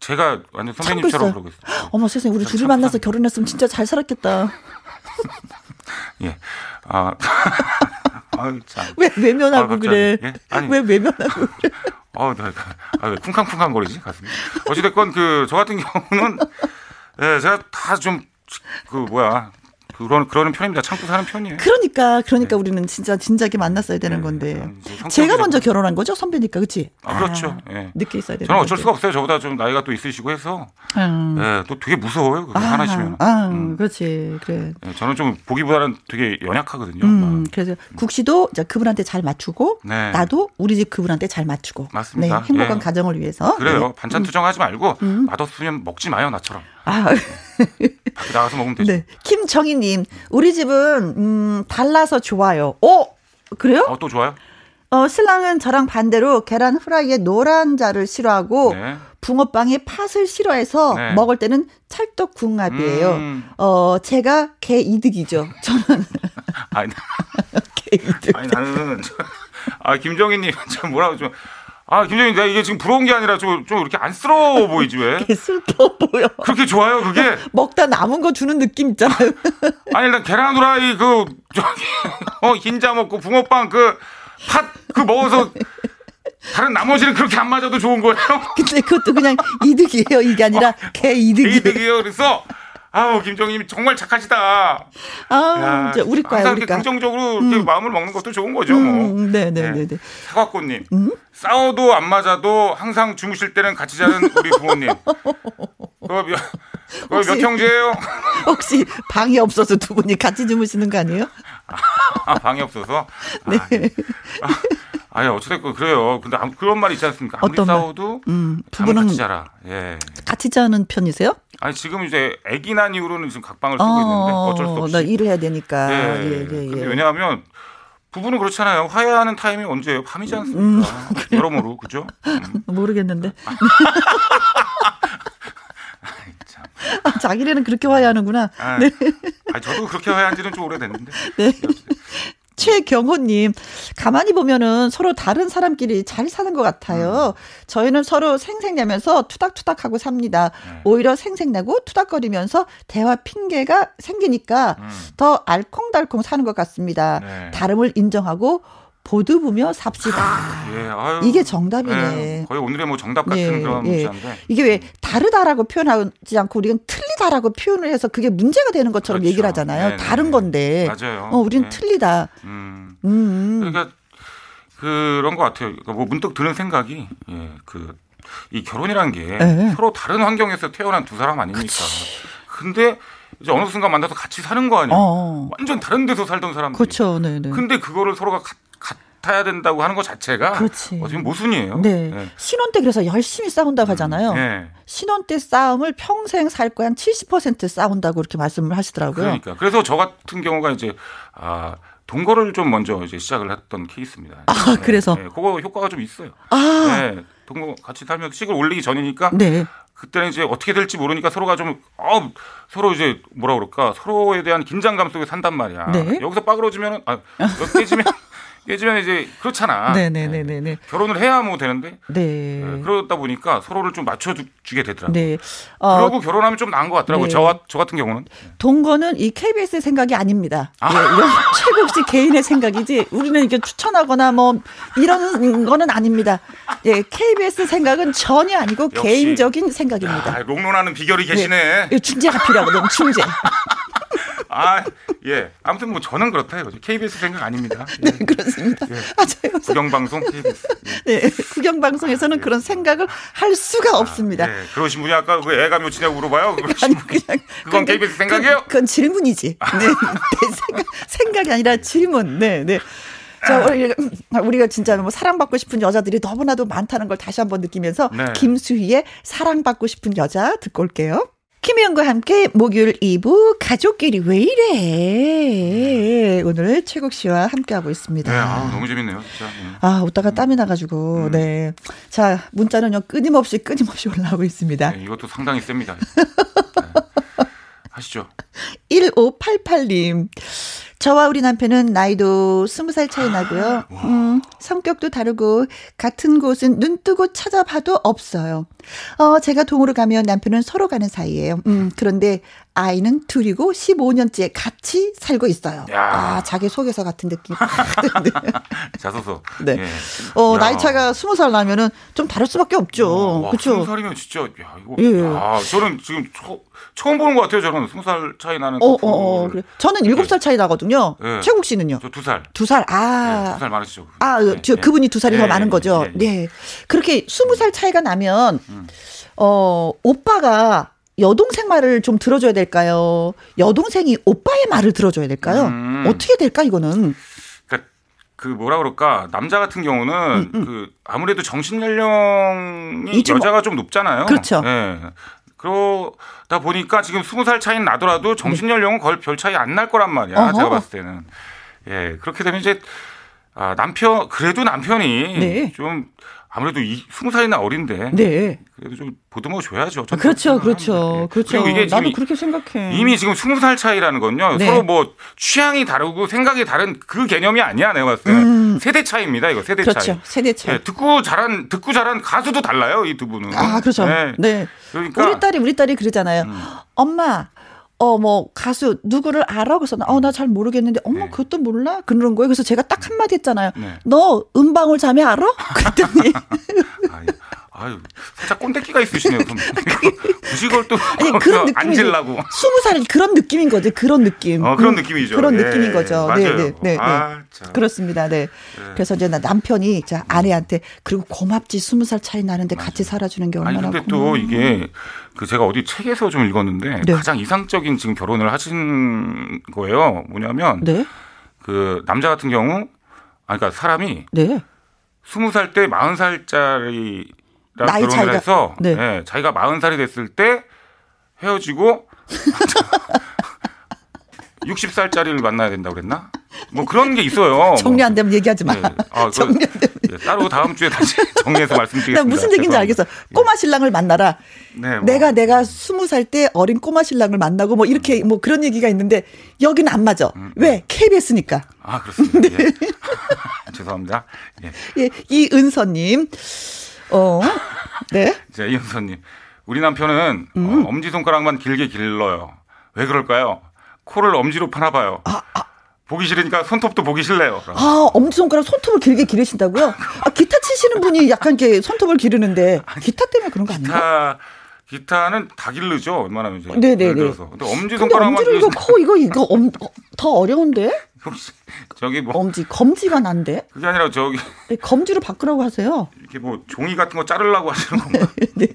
제가 완전 선배님처럼. 그러고 있어요. 어머 세상에 우리 둘이 만나서 결혼했으면 진짜 잘 살았겠다. 예. 아. 아유, 참. 왜 외면하고 아. 그래? 예? 아니. 왜 외면하고 그래? 어, 나, 아, 왜 쿵쾅쿵쾅 거리지, 가슴이. 어찌됐건, 그, 저 같은 경우는, 예, 제가 다 좀, 그, 뭐야, 그, 그런 그러는 편입니다. 참고 사는 편이에요. 그러니까 그러니까 우리는 진짜 진작에 만났어야 되는 건데. 이제 성격이 제가 좀- 먼저 결혼한 거죠, 선배니까, 그렇지? 아, 그렇죠. 예. 늦게 있어야 되는 저는 어쩔 건데. 수가 없어요. 저보다 좀 나이가 또 있으시고 해서 음. 예, 또 되게 무서워요. 그거 하나시면. 아, 그렇지. 그래. 예, 저는 좀 보기보다는 되게 연약하거든요. 음, 막. 그래서 이제 그분한테 잘 맞추고 네. 나도 우리 집 그분한테 잘 맞추고 맞습니다. 네, 행복한 예. 가정을 위해서 그래요. 네. 반찬 투정하지 말고 맛없으면 먹지 마요 나처럼. 아, 나가서 먹으면 되죠. 네. 김정희님, 우리 집은 음, 달라서 좋아요. 오, 그래요? 어, 또 좋아요? 어, 신랑은 저랑 반대로 계란 후라이에 노란 자를 싫어하고 네. 붕어빵에 팥을 싫어해서 네. 먹을 때는 찰떡 궁합이에요. 음. 어, 제가 개 이득이죠. 저는 아니, 개 이득. 아니 나는 저- 아 김정희님 참 뭐라고 좀. 아 김정희 내가 이게 지금 부러운 게 아니라 좀, 좀 이렇게 안쓰러워 보이지 왜? 개 슬퍼 보여. 그렇게 좋아요 그게? 먹다 남은 거 주는 느낌 있잖아요. 아니 일단 계란 후라이 그 저기 어 흰자 먹고 붕어빵 그 팥 그 먹어서 다른 나머지는 그렇게 안 맞아도 좋은 거예요? 근데 그것도 그냥 이득이에요. 이게 아니라 개 이득이에요. 이득이에요. 그래서 아우 김정희님 정말 착하시다. 아, 이제 우리 거야, 항상 우리 이렇게 거. 긍정적으로 이렇게 마음을 먹는 것도 좋은 거죠. 뭐. 음, 네네네 네. 사과꽃님 싸워도 안 맞아도 항상 주무실 때는 같이 자는 우리 부모님. 그거 몇, 그거 몇 혹시- 형제예요? 혹시 방이 없어서 두 분이 같이 주무시는 거 아니에요? 아, 방이 없어서. 네. 아, 아 니 어찌됐건 그래요. 근데 아무- 그런 말 있지 않습니까? 아무리 어떤 말? 싸워도 음, 분은 같이 자라. 예. 같이 자는 편이세요? 아니 지금 이제 아기 난 이후로는 지금 각방을 쓰고 있는데 어쩔 수 없이. 나 일을 해야 되니까. 예. 예, 예, 근데 예. 왜냐하면 부부는 그렇잖아요. 화해하는 타임이 언제예요? 밤이지 음, 않습니까? 여러모로 그죠? 음. 모르겠는데. 아, 자기네는 그렇게 화해하는구나. 아, 네. 아니, 저도 그렇게 화해한 지는 좀 오래됐는데. 네. 최경호님, 가만히 보면은 서로 다른 사람끼리 잘 사는 것 같아요. 저희는 서로 생색내면서 투닥투닥하고 삽니다. 네. 오히려 생색내고 투닥거리면서 대화 핑계가 생기니까 더 알콩달콩 사는 것 같습니다. 음. 네. 다름을 인정하고 보드부며 삽시다. 예, 아유. 이게 정답이네. 예, 거의 오늘의 뭐 정답 같은 예, 그런 예. 문자인데. 이게 왜 다르다라고 표현하지 않고 우리는 틀리다라고 표현을 해서 그게 문제가 되는 것처럼 얘기를 하잖아요. 네네. 다른 건데. 맞아요. 어, 우리는 네. 틀리다. 음. 음. 그러니까 그런 것 같아요. 그러니까 뭐 문득 드는 생각이 예, 그 이 결혼이란 게 네. 서로 다른 환경에서 태어난 두 사람 아닙니까? 근데 이제 어느 순간 만나서 같이 사는 거 아니에요? 어. 완전 다른 데서 살던 사람들. 그렇죠. 네, 네. 근데 그거를 서로가 같, 같아야 된다고 하는 것 자체가 그렇지. 어떻게 모순이에요. 네. 예. 신혼 때 그래서 열심히 싸운다고 하잖아요. 예. 신혼 때 싸움을 평생 살 거야 한 70% 싸운다고 그렇게 말씀을 하시더라고요. 그러니까 그래서 저 같은 경우가 이제 아 동거를 좀 먼저 이제 시작을 했던 케이스입니다. 아, 그래서? 네, 그거 효과가 좀 있어요. 아, 네, 동거 같이 살면서 식을 올리기 전이니까 네. 그때는 이제 어떻게 될지 모르니까 서로가 좀 어, 서로 이제 뭐라 그럴까 서로에 대한 긴장감 속에 산단 말이야. 네. 여기서 빠그러지면은 아, 깨지면 깨지면 이제 그렇잖아. 네네네네 네. 결혼을 해야 뭐 되는데 네. 네, 그러다 보니까 서로를 좀 맞춰주게 되더라고요. 네. 어, 그러고 결혼하면 좀 나은 것 같더라고요. 네. 저, 저 같은 경우는. 동거는 이 KBS의 생각이 아닙니다. 예, 이건 최국 씨 개인의 생각이지 우리는 이게 추천하거나 뭐 이런 거는 아닙니다. 예, KBS 생각은 전혀 아니고 역시. 개인적인 생각입니다. 아, 롱론하는 비결이 계시네. 예, 중재가 필요하거든, 중재. 아, 예. 아무튼 뭐 저는 그렇다 이거죠. KBS 생각 아닙니다. 예. 그렇습니다. 예. 맞아요. 국영방송 KBS. 예. 네, 국영방송에서는 그런 생각을 할 수가 없습니다. 예. 그러신 분이 아까 그 애가 몇이냐고 물어봐요. 아니, 분. 그냥 그건 근데 KBS 생각이에요? 그, 그건 질문이지. 네, 내 생각 생각이 아니라 질문. 네, 네. 자, 우리가, 우리가 진짜 뭐 사랑받고 싶은 여자들이 너무나도 많다는 걸 다시 한번 느끼면서 네. 김수희의 사랑받고 싶은 여자 듣고 올게요. 김혜영과 함께 목요일 2부 가족끼리 왜 이래 오늘 최국 씨와 함께하고 있습니다. 네, 아, 너무 재밌네요, 진짜. 예. 아, 웃다가 땀이 나가지고, 음. 네. 자, 문자는요, 끊임없이, 끊임없이 올라오고 있습니다. 네, 이것도 상당히 셉니다. 네. 하시죠. 1588님. 저와 우리 남편은 나이도 스무 살 차이 나고요. 음, 성격도 다르고 같은 곳은 눈 뜨고 찾아봐도 없어요. 어, 제가 동으로 가면 남편은 서로 가는 사이예요. 음, 그런데 아이는 둘이고 15년째 같이 살고 있어요. 야. 아, 자기 속에서 같은 느낌. 네. 자소서. 네. 예. 어, 야. 나이 차가 스무 살 나면은 좀 다를 수밖에 없죠. 와, 그렇죠. 스무 살이면 진짜 야 이거 예. 아 저는 지금 처, 처음 보는 것 같아요. 저는 스무 살 차이 나는 어, 어, 커플을. 어, 그래. 저는 일곱 살 차이 나거든요. 예. 최국 씨는요? 저두 살. 두 살. 네, 아. 두살 많으시죠. 아, 예, 저 예. 그분이 두 살이 예, 더 많은 예, 거죠. 예, 예. 네. 그렇게 스무 살 차이가 나면 음. 어, 오빠가 여동생 말을 좀 들어줘야 될까요? 여동생이 오빠의 말을 들어줘야 될까요? 음. 어떻게 될까 이거는? 그러니까 그 뭐라 그럴까 남자 같은 경우는 그 아무래도 정신 연령이 음, 여자가 좀 높잖아요. 그렇죠. 예. 그러다 보니까 지금 스무 살 차이는 나더라도 정신 연령은 거의 별 차이 안 날 거란 말이야. 네. 어허. 제가 봤을 때는. 예. 그렇게 되면 이제 아, 남편 그래도 남편이 네. 좀 아무래도 이 스무 살이나 어린데 네. 그래도 좀 보듬어 줘야죠. 저는 그렇죠, 그렇죠, 생각하는데. 그렇죠. 이게 나도 그렇게 생각해. 이미 지금 스무 살 차이라는 건요. 네. 서로 뭐 취향이 다르고 생각이 다른 그 개념이 아니야. 내가 봤을 때는 세대 차이입니다. 이거 세대 음. 그렇죠. 차이. 세대 차이. 예, 듣고 자란 듣고 자란 가수도 달라요. 이 두 분은. 아, 그렇죠. 네. 네. 그러니까 음. 우리 딸이 우리 딸이 그러잖아요. 엄마, 어 뭐 가수 누구를 알아? 그래서 어 나 잘 모르겠는데 어머 네. 그것도 몰라? 그러는 거예요. 그래서 제가 딱 한마디 했잖아요. 네. 너 음방울 자매 알아? 그랬더니 아유, 살짝 꼰대기가 있으시네요. 그걸 또 아니 그런 느낌이 앉으려고. 스무 살 그런 느낌인 거죠. 그런 느낌. 어, 그런 음, 느낌이죠. 그런 예, 느낌인 거죠. 맞아요. 네, 네, 네. 아, 네. 참. 그렇습니다. 네. 그래서 이제 나 남편이 자 아내한테 그리고 고맙지 스무 살 차이 나는데 같이 살아주는 게 아니 얼마나 근데 또 고마워. 이게 그 제가 어디 책에서 좀 읽었는데 네. 가장 이상적인 지금 결혼을 하신 거예요. 뭐냐면 네, 그 남자 같은 경우 아 그러니까 사람이 네. 스무 살 때 마흔 살짜리랑 나이 결혼을 차이가- 해서 네. 예, 자기가 마흔 살이 됐을 때 헤어지고 60살짜리를 만나야 된다고 그랬나? 뭐 그런 게 있어요. 정리 안 되면 얘기하지 마. 예. 아, 그, 정리 안 되면. 예, 따로 다음 주에 다시 정리해서 말씀드리겠습니다. 나 무슨 얘기인지. 알겠어. 꼬마 신랑을 만나라. 네, 뭐. 내가 내가 스무 살 때 어린 꼬마 신랑을 만나고 뭐 이렇게 뭐 그런 얘기가 있는데 여기는 안 맞아. 음, 왜? KBS니까. 아 그렇습니다. 네. 예. 죄송합니다. 예. 예, 이은서님. 어, 네. 자, 이현서님. 우리 남편은 음. 어, 엄지손가락만 길게 길러요. 왜 그럴까요? 코를 엄지로 파나 봐요. 보기 싫으니까 손톱도 보기 싫래요. 아, 엄지손가락 손톱을 길게 기르신다고요? 아, 기타 치시는 분이 약간 이렇게 손톱을 기르는데 기타 때문에 그런 거 아닌가? 기타, 기타는 다 길르죠. 웬만하면 이제. 네네네. 예를 들어서. 근데 근데 엄지손가락만 엄지로 이거 이거 이거 엄, 어, 더 어려운데? 혹시 저기 뭐 엄지 검지가 난데? 그게 아니라 저기 네, 검지로 바꾸라고 하세요. 이렇게 뭐 종이 같은 거 자르려고 하시는 건가? 네.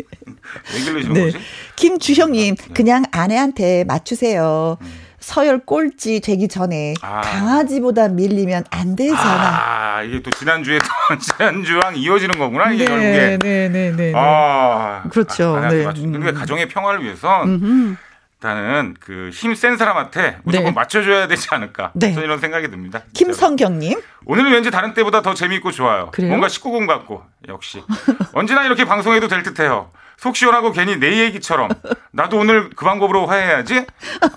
왜 길르시는 네. 거지? 김주형님, 그냥 아내한테 맞추세요. 서열 꼴찌 되기 전에 아. 강아지보다 밀리면 안 되잖아. 아, 이게 또 지난주에 또 지난주랑 이어지는 거구나. 이게 결국에. 네, 네, 네, 네. 아, 그렇죠. 아내한테 네. 맞추- 음. 가정의 평화를 위해선 일단은 그 힘 센 사람한테 무조건 네. 맞춰줘야 되지 않을까. 네. 저는 이런 생각이 듭니다. 김성경님, 오늘은 왠지 다른 때보다 더 재미있고 좋아요. 그래요? 뭔가 19금 같고 역시 언제나 이렇게 방송해도 될 듯해요. 속 시원하고 괜히 내 얘기처럼 나도 오늘 그 방법으로 화해해야지.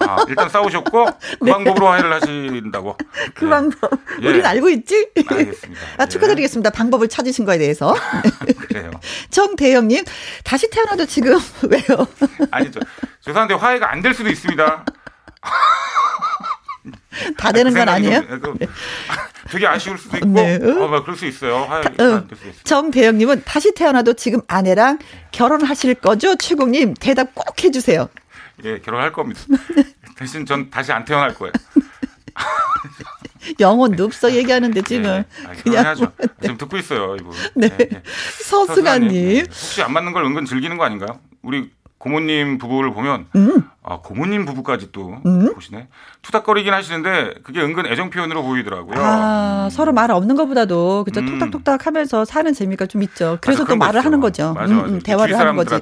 아, 일단 싸우셨고 그 방법으로 화해를 하신다고. 네. 그 네. 방법 예. 우린 알고 있지? 알겠습니다. 아, 축하드리겠습니다. 방법을 찾으신 거에 대해서. 예, 그래요. 정대영님, 다시 태어나도 지금 왜요? 아니 저 죄송한데 화해가 안 될 수도 있습니다. 다 되는 그건 생각이 아니에요? 좀, 그, 되게 아쉬울 수도 있고, 네. 어, 뭐 그럴 수 있어요. 응. 있어요. 정대영님은 다시 태어나도 지금 아내랑 결혼하실 거죠? 최국님 대답 꼭 해주세요. 예, 결혼할 겁니다. 대신 전 다시 안 태어날 거예요. 영혼도 없어 얘기하는데 지금 예, 아, 그냥 결혼하죠. 지금 듣고 있어요, 이분. 네. 예, 예. 서수가님 네. 혹시 안 맞는 걸 은근 즐기는 거 아닌가요? 우리 고모님 부부를 보면 음. 아 고모님 부부까지 또 보시네. 투닥거리긴 하시는데 그게 은근 애정 표현으로 보이더라고요. 아 서로 말 없는 것보다도 그죠 음. 톡탁톡탁하면서 사는 재미가 좀 있죠. 그래서 맞아, 또 말을 있죠. 하는 거죠. 맞아, 음, 맞아. 음, 대화를 하는 거지.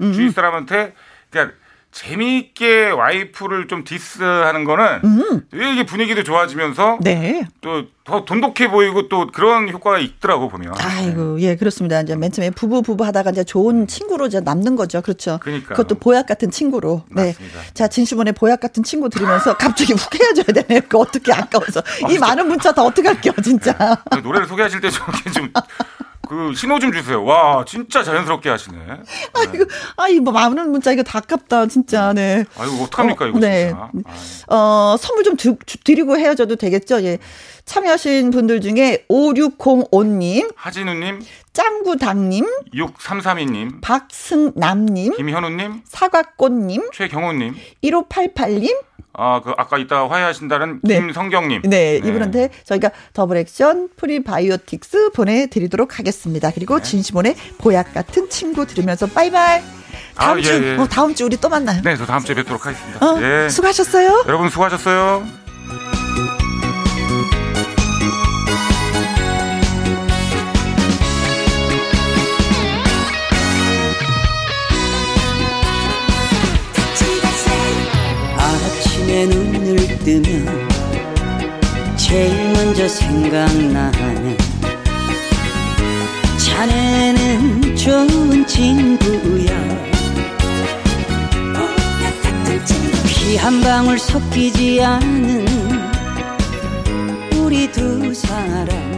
음, 주위 음. 사람한테 그러니까 재미있게 와이프를 좀 디스하는 거는 음. 왜 이게 분위기도 좋아지면서 네. 또더 돈독해 보이고 또 그런 효과가 있더라고 보면. 아이고, 예, 그렇습니다. 이제 맨 처음에 부부 부부 하다가 이제 좋은 친구로 이제 남는 거죠. 그렇죠. 그러니까요. 그것도 보약 같은 친구로. 네. 맞습니다. 자, 진시몬의 보약 같은 친구 들으면서 갑자기 훅 헤어져야 되네요. 그 어떻게 아까워서. 이 진짜. 많은 문자 다 어떻게 할게요, 진짜. 그 노래를 소개하실 때 저렇게 좀 그 신호 좀 주세요. 와 진짜 자연스럽게 하시네. 네. 아이고, 아이, 뭐 많은 문자 이거 다 아깝다, 진짜. 네. 아이고 어떡합니까 어, 이거 네. 진짜. 어, 선물 좀 드, 주- 드리고 헤어져도 되겠죠? 예. 참여하신 분들 중에 5605님, 하진우님, 짱구당님, 6332님, 박승남님, 김현우님, 사과꽃님, 최경호님, 1588님, 아 그 아까 이따 화해하신다는 네. 김성경님. 네, 이분한테 저희가 더블 액션 프리바이오틱스 보내드리도록 하겠습니다. 그리고 네. 진시몬의 보약 같은 친구 들으면서 바이바이. 다음 아, 예, 주, 예. 어, 다음 주 우리 또 만나요. 네, 저 다음 주에 뵙도록 하겠습니다. 어, 예. 수고하셨어요. 여러분 수고하셨어요. 뜨면 제일 먼저 생각나는 자네는 좋은 친구야. 피 한 방울 섞이지 않은 우리 두 사람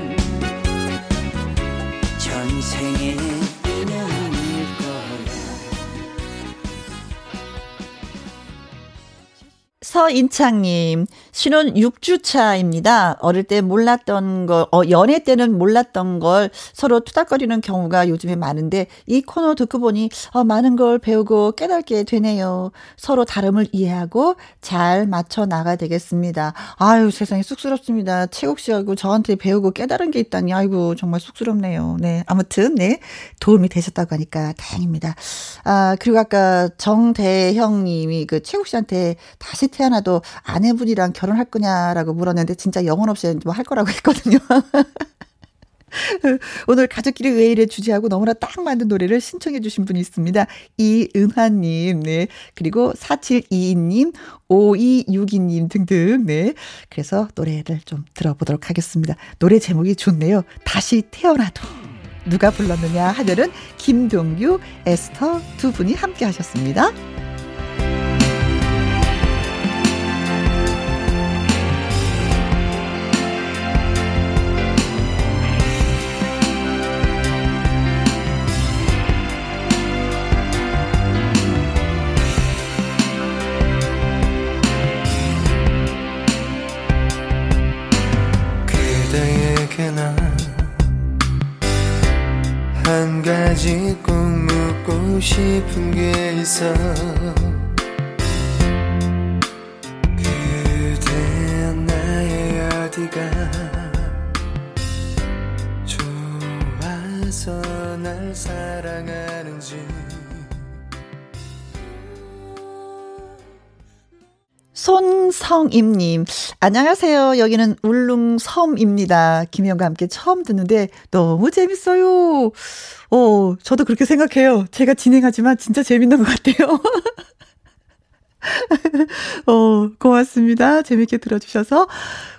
서인창님, 신혼 6주차입니다. 어릴 때 몰랐던 걸, 어, 연애 때는 몰랐던 걸 서로 투닥거리는 경우가 요즘에 많은데, 이 코너 듣고 보니, 어, 많은 걸 배우고 깨닫게 되네요. 서로 다름을 이해하고 잘 맞춰 나가야 되겠습니다. 아유, 세상에 쑥스럽습니다. 최국 씨하고 저한테 배우고 깨달은 게 있다니, 아이고, 정말 쑥스럽네요. 네. 아무튼, 네. 도움이 되셨다고 하니까 다행입니다. 아, 그리고 아까 정대형 님이 그 최국 씨한테 다시 태어나도 아내분이랑 결 혼할 거냐라고 물었는데 진짜 영혼 없이 뭐 할 거라고 했거든요. 오늘 가족끼리 왜 이래 주제하고 너무나 딱 맞는 노래를 신청해 주신 분이 있습니다. 이은하님, 네. 그리고 4722님, 5262님 등등, 네. 그래서 노래를 좀 들어보도록 하겠습니다. 노래 제목이 좋네요. 다시 태어나도. 누가 불렀느냐 하면은 김동규, 에스터 두 분이 함께 하셨습니다. 한 가지 꼭 묻고 싶은 게 있어. 그대 나의 어디가 좋아서 날 사랑하는지 손성임님, 안녕하세요. 여기는 울릉섬입니다. 김희영과 함께 처음 듣는데 너무 재밌어요. 어, 저도 그렇게 생각해요. 제가 진행하지만 진짜 재밌는 것 같아요. 어, 고맙습니다. 재밌게 들어주셔서.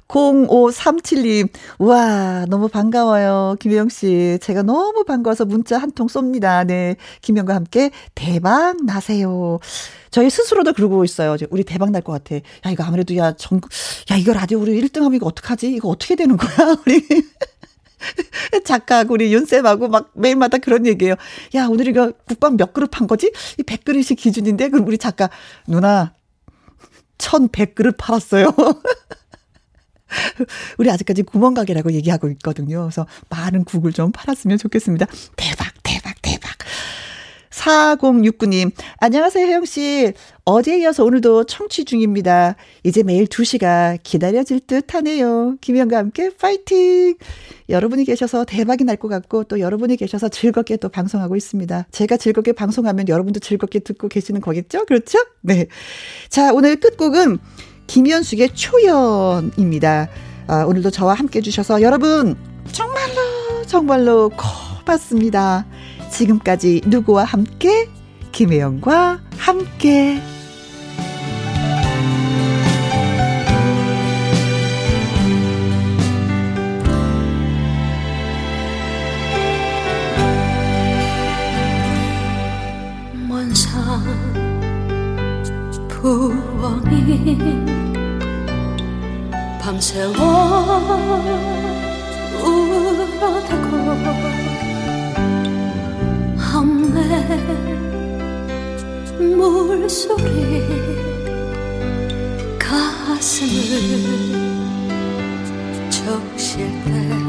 0537님, 우와, 너무 반가워요. 김혜영 씨. 제가 너무 반가워서 문자 한 통 쏩니다. 네. 김혜영과 함께 대박 나세요. 저희 스스로도 그러고 있어요. 우리 대박 날 것 같아. 야, 이거 아무래도 야, 전, 야, 이거 라디오 우리 1등 하면 이거 어떡하지? 이거 어떻게 되는 거야? 우리. 작가하고 우리 윤쌤하고 막 매일마다 그런 얘기예요. 야, 오늘 이거 국밥 몇 그릇 한 거지? 이 100그릇이 기준인데? 그럼 우리 작가, 누나, 1100그릇 팔았어요. 우리 아직까지 구멍가게라고 얘기하고 있거든요. 그래서 많은 국을 좀 팔았으면 좋겠습니다. 대박, 대박, 대박. 4069님, 안녕하세요, 혜영씨. 어제에 이어서 오늘도 청취 중입니다. 이제 매일 2시가 기다려질 듯 하네요. 김희영과 함께 파이팅! 여러분이 계셔서 대박이 날 것 같고, 또 여러분이 계셔서 즐겁게 또 방송하고 있습니다. 제가 즐겁게 방송하면 여러분도 즐겁게 듣고 계시는 거겠죠? 그렇죠? 네. 자, 오늘 끝곡은 김현숙의 초연입니다. 아, 오늘도 저와 함께 해주셔서 여러분 정말로 정말로 고맙습니다. 지금까지 누구와 함께 김혜영과 함께. 먼산 부 밤새워 울어대고 함에 물소리 가슴을 적실 때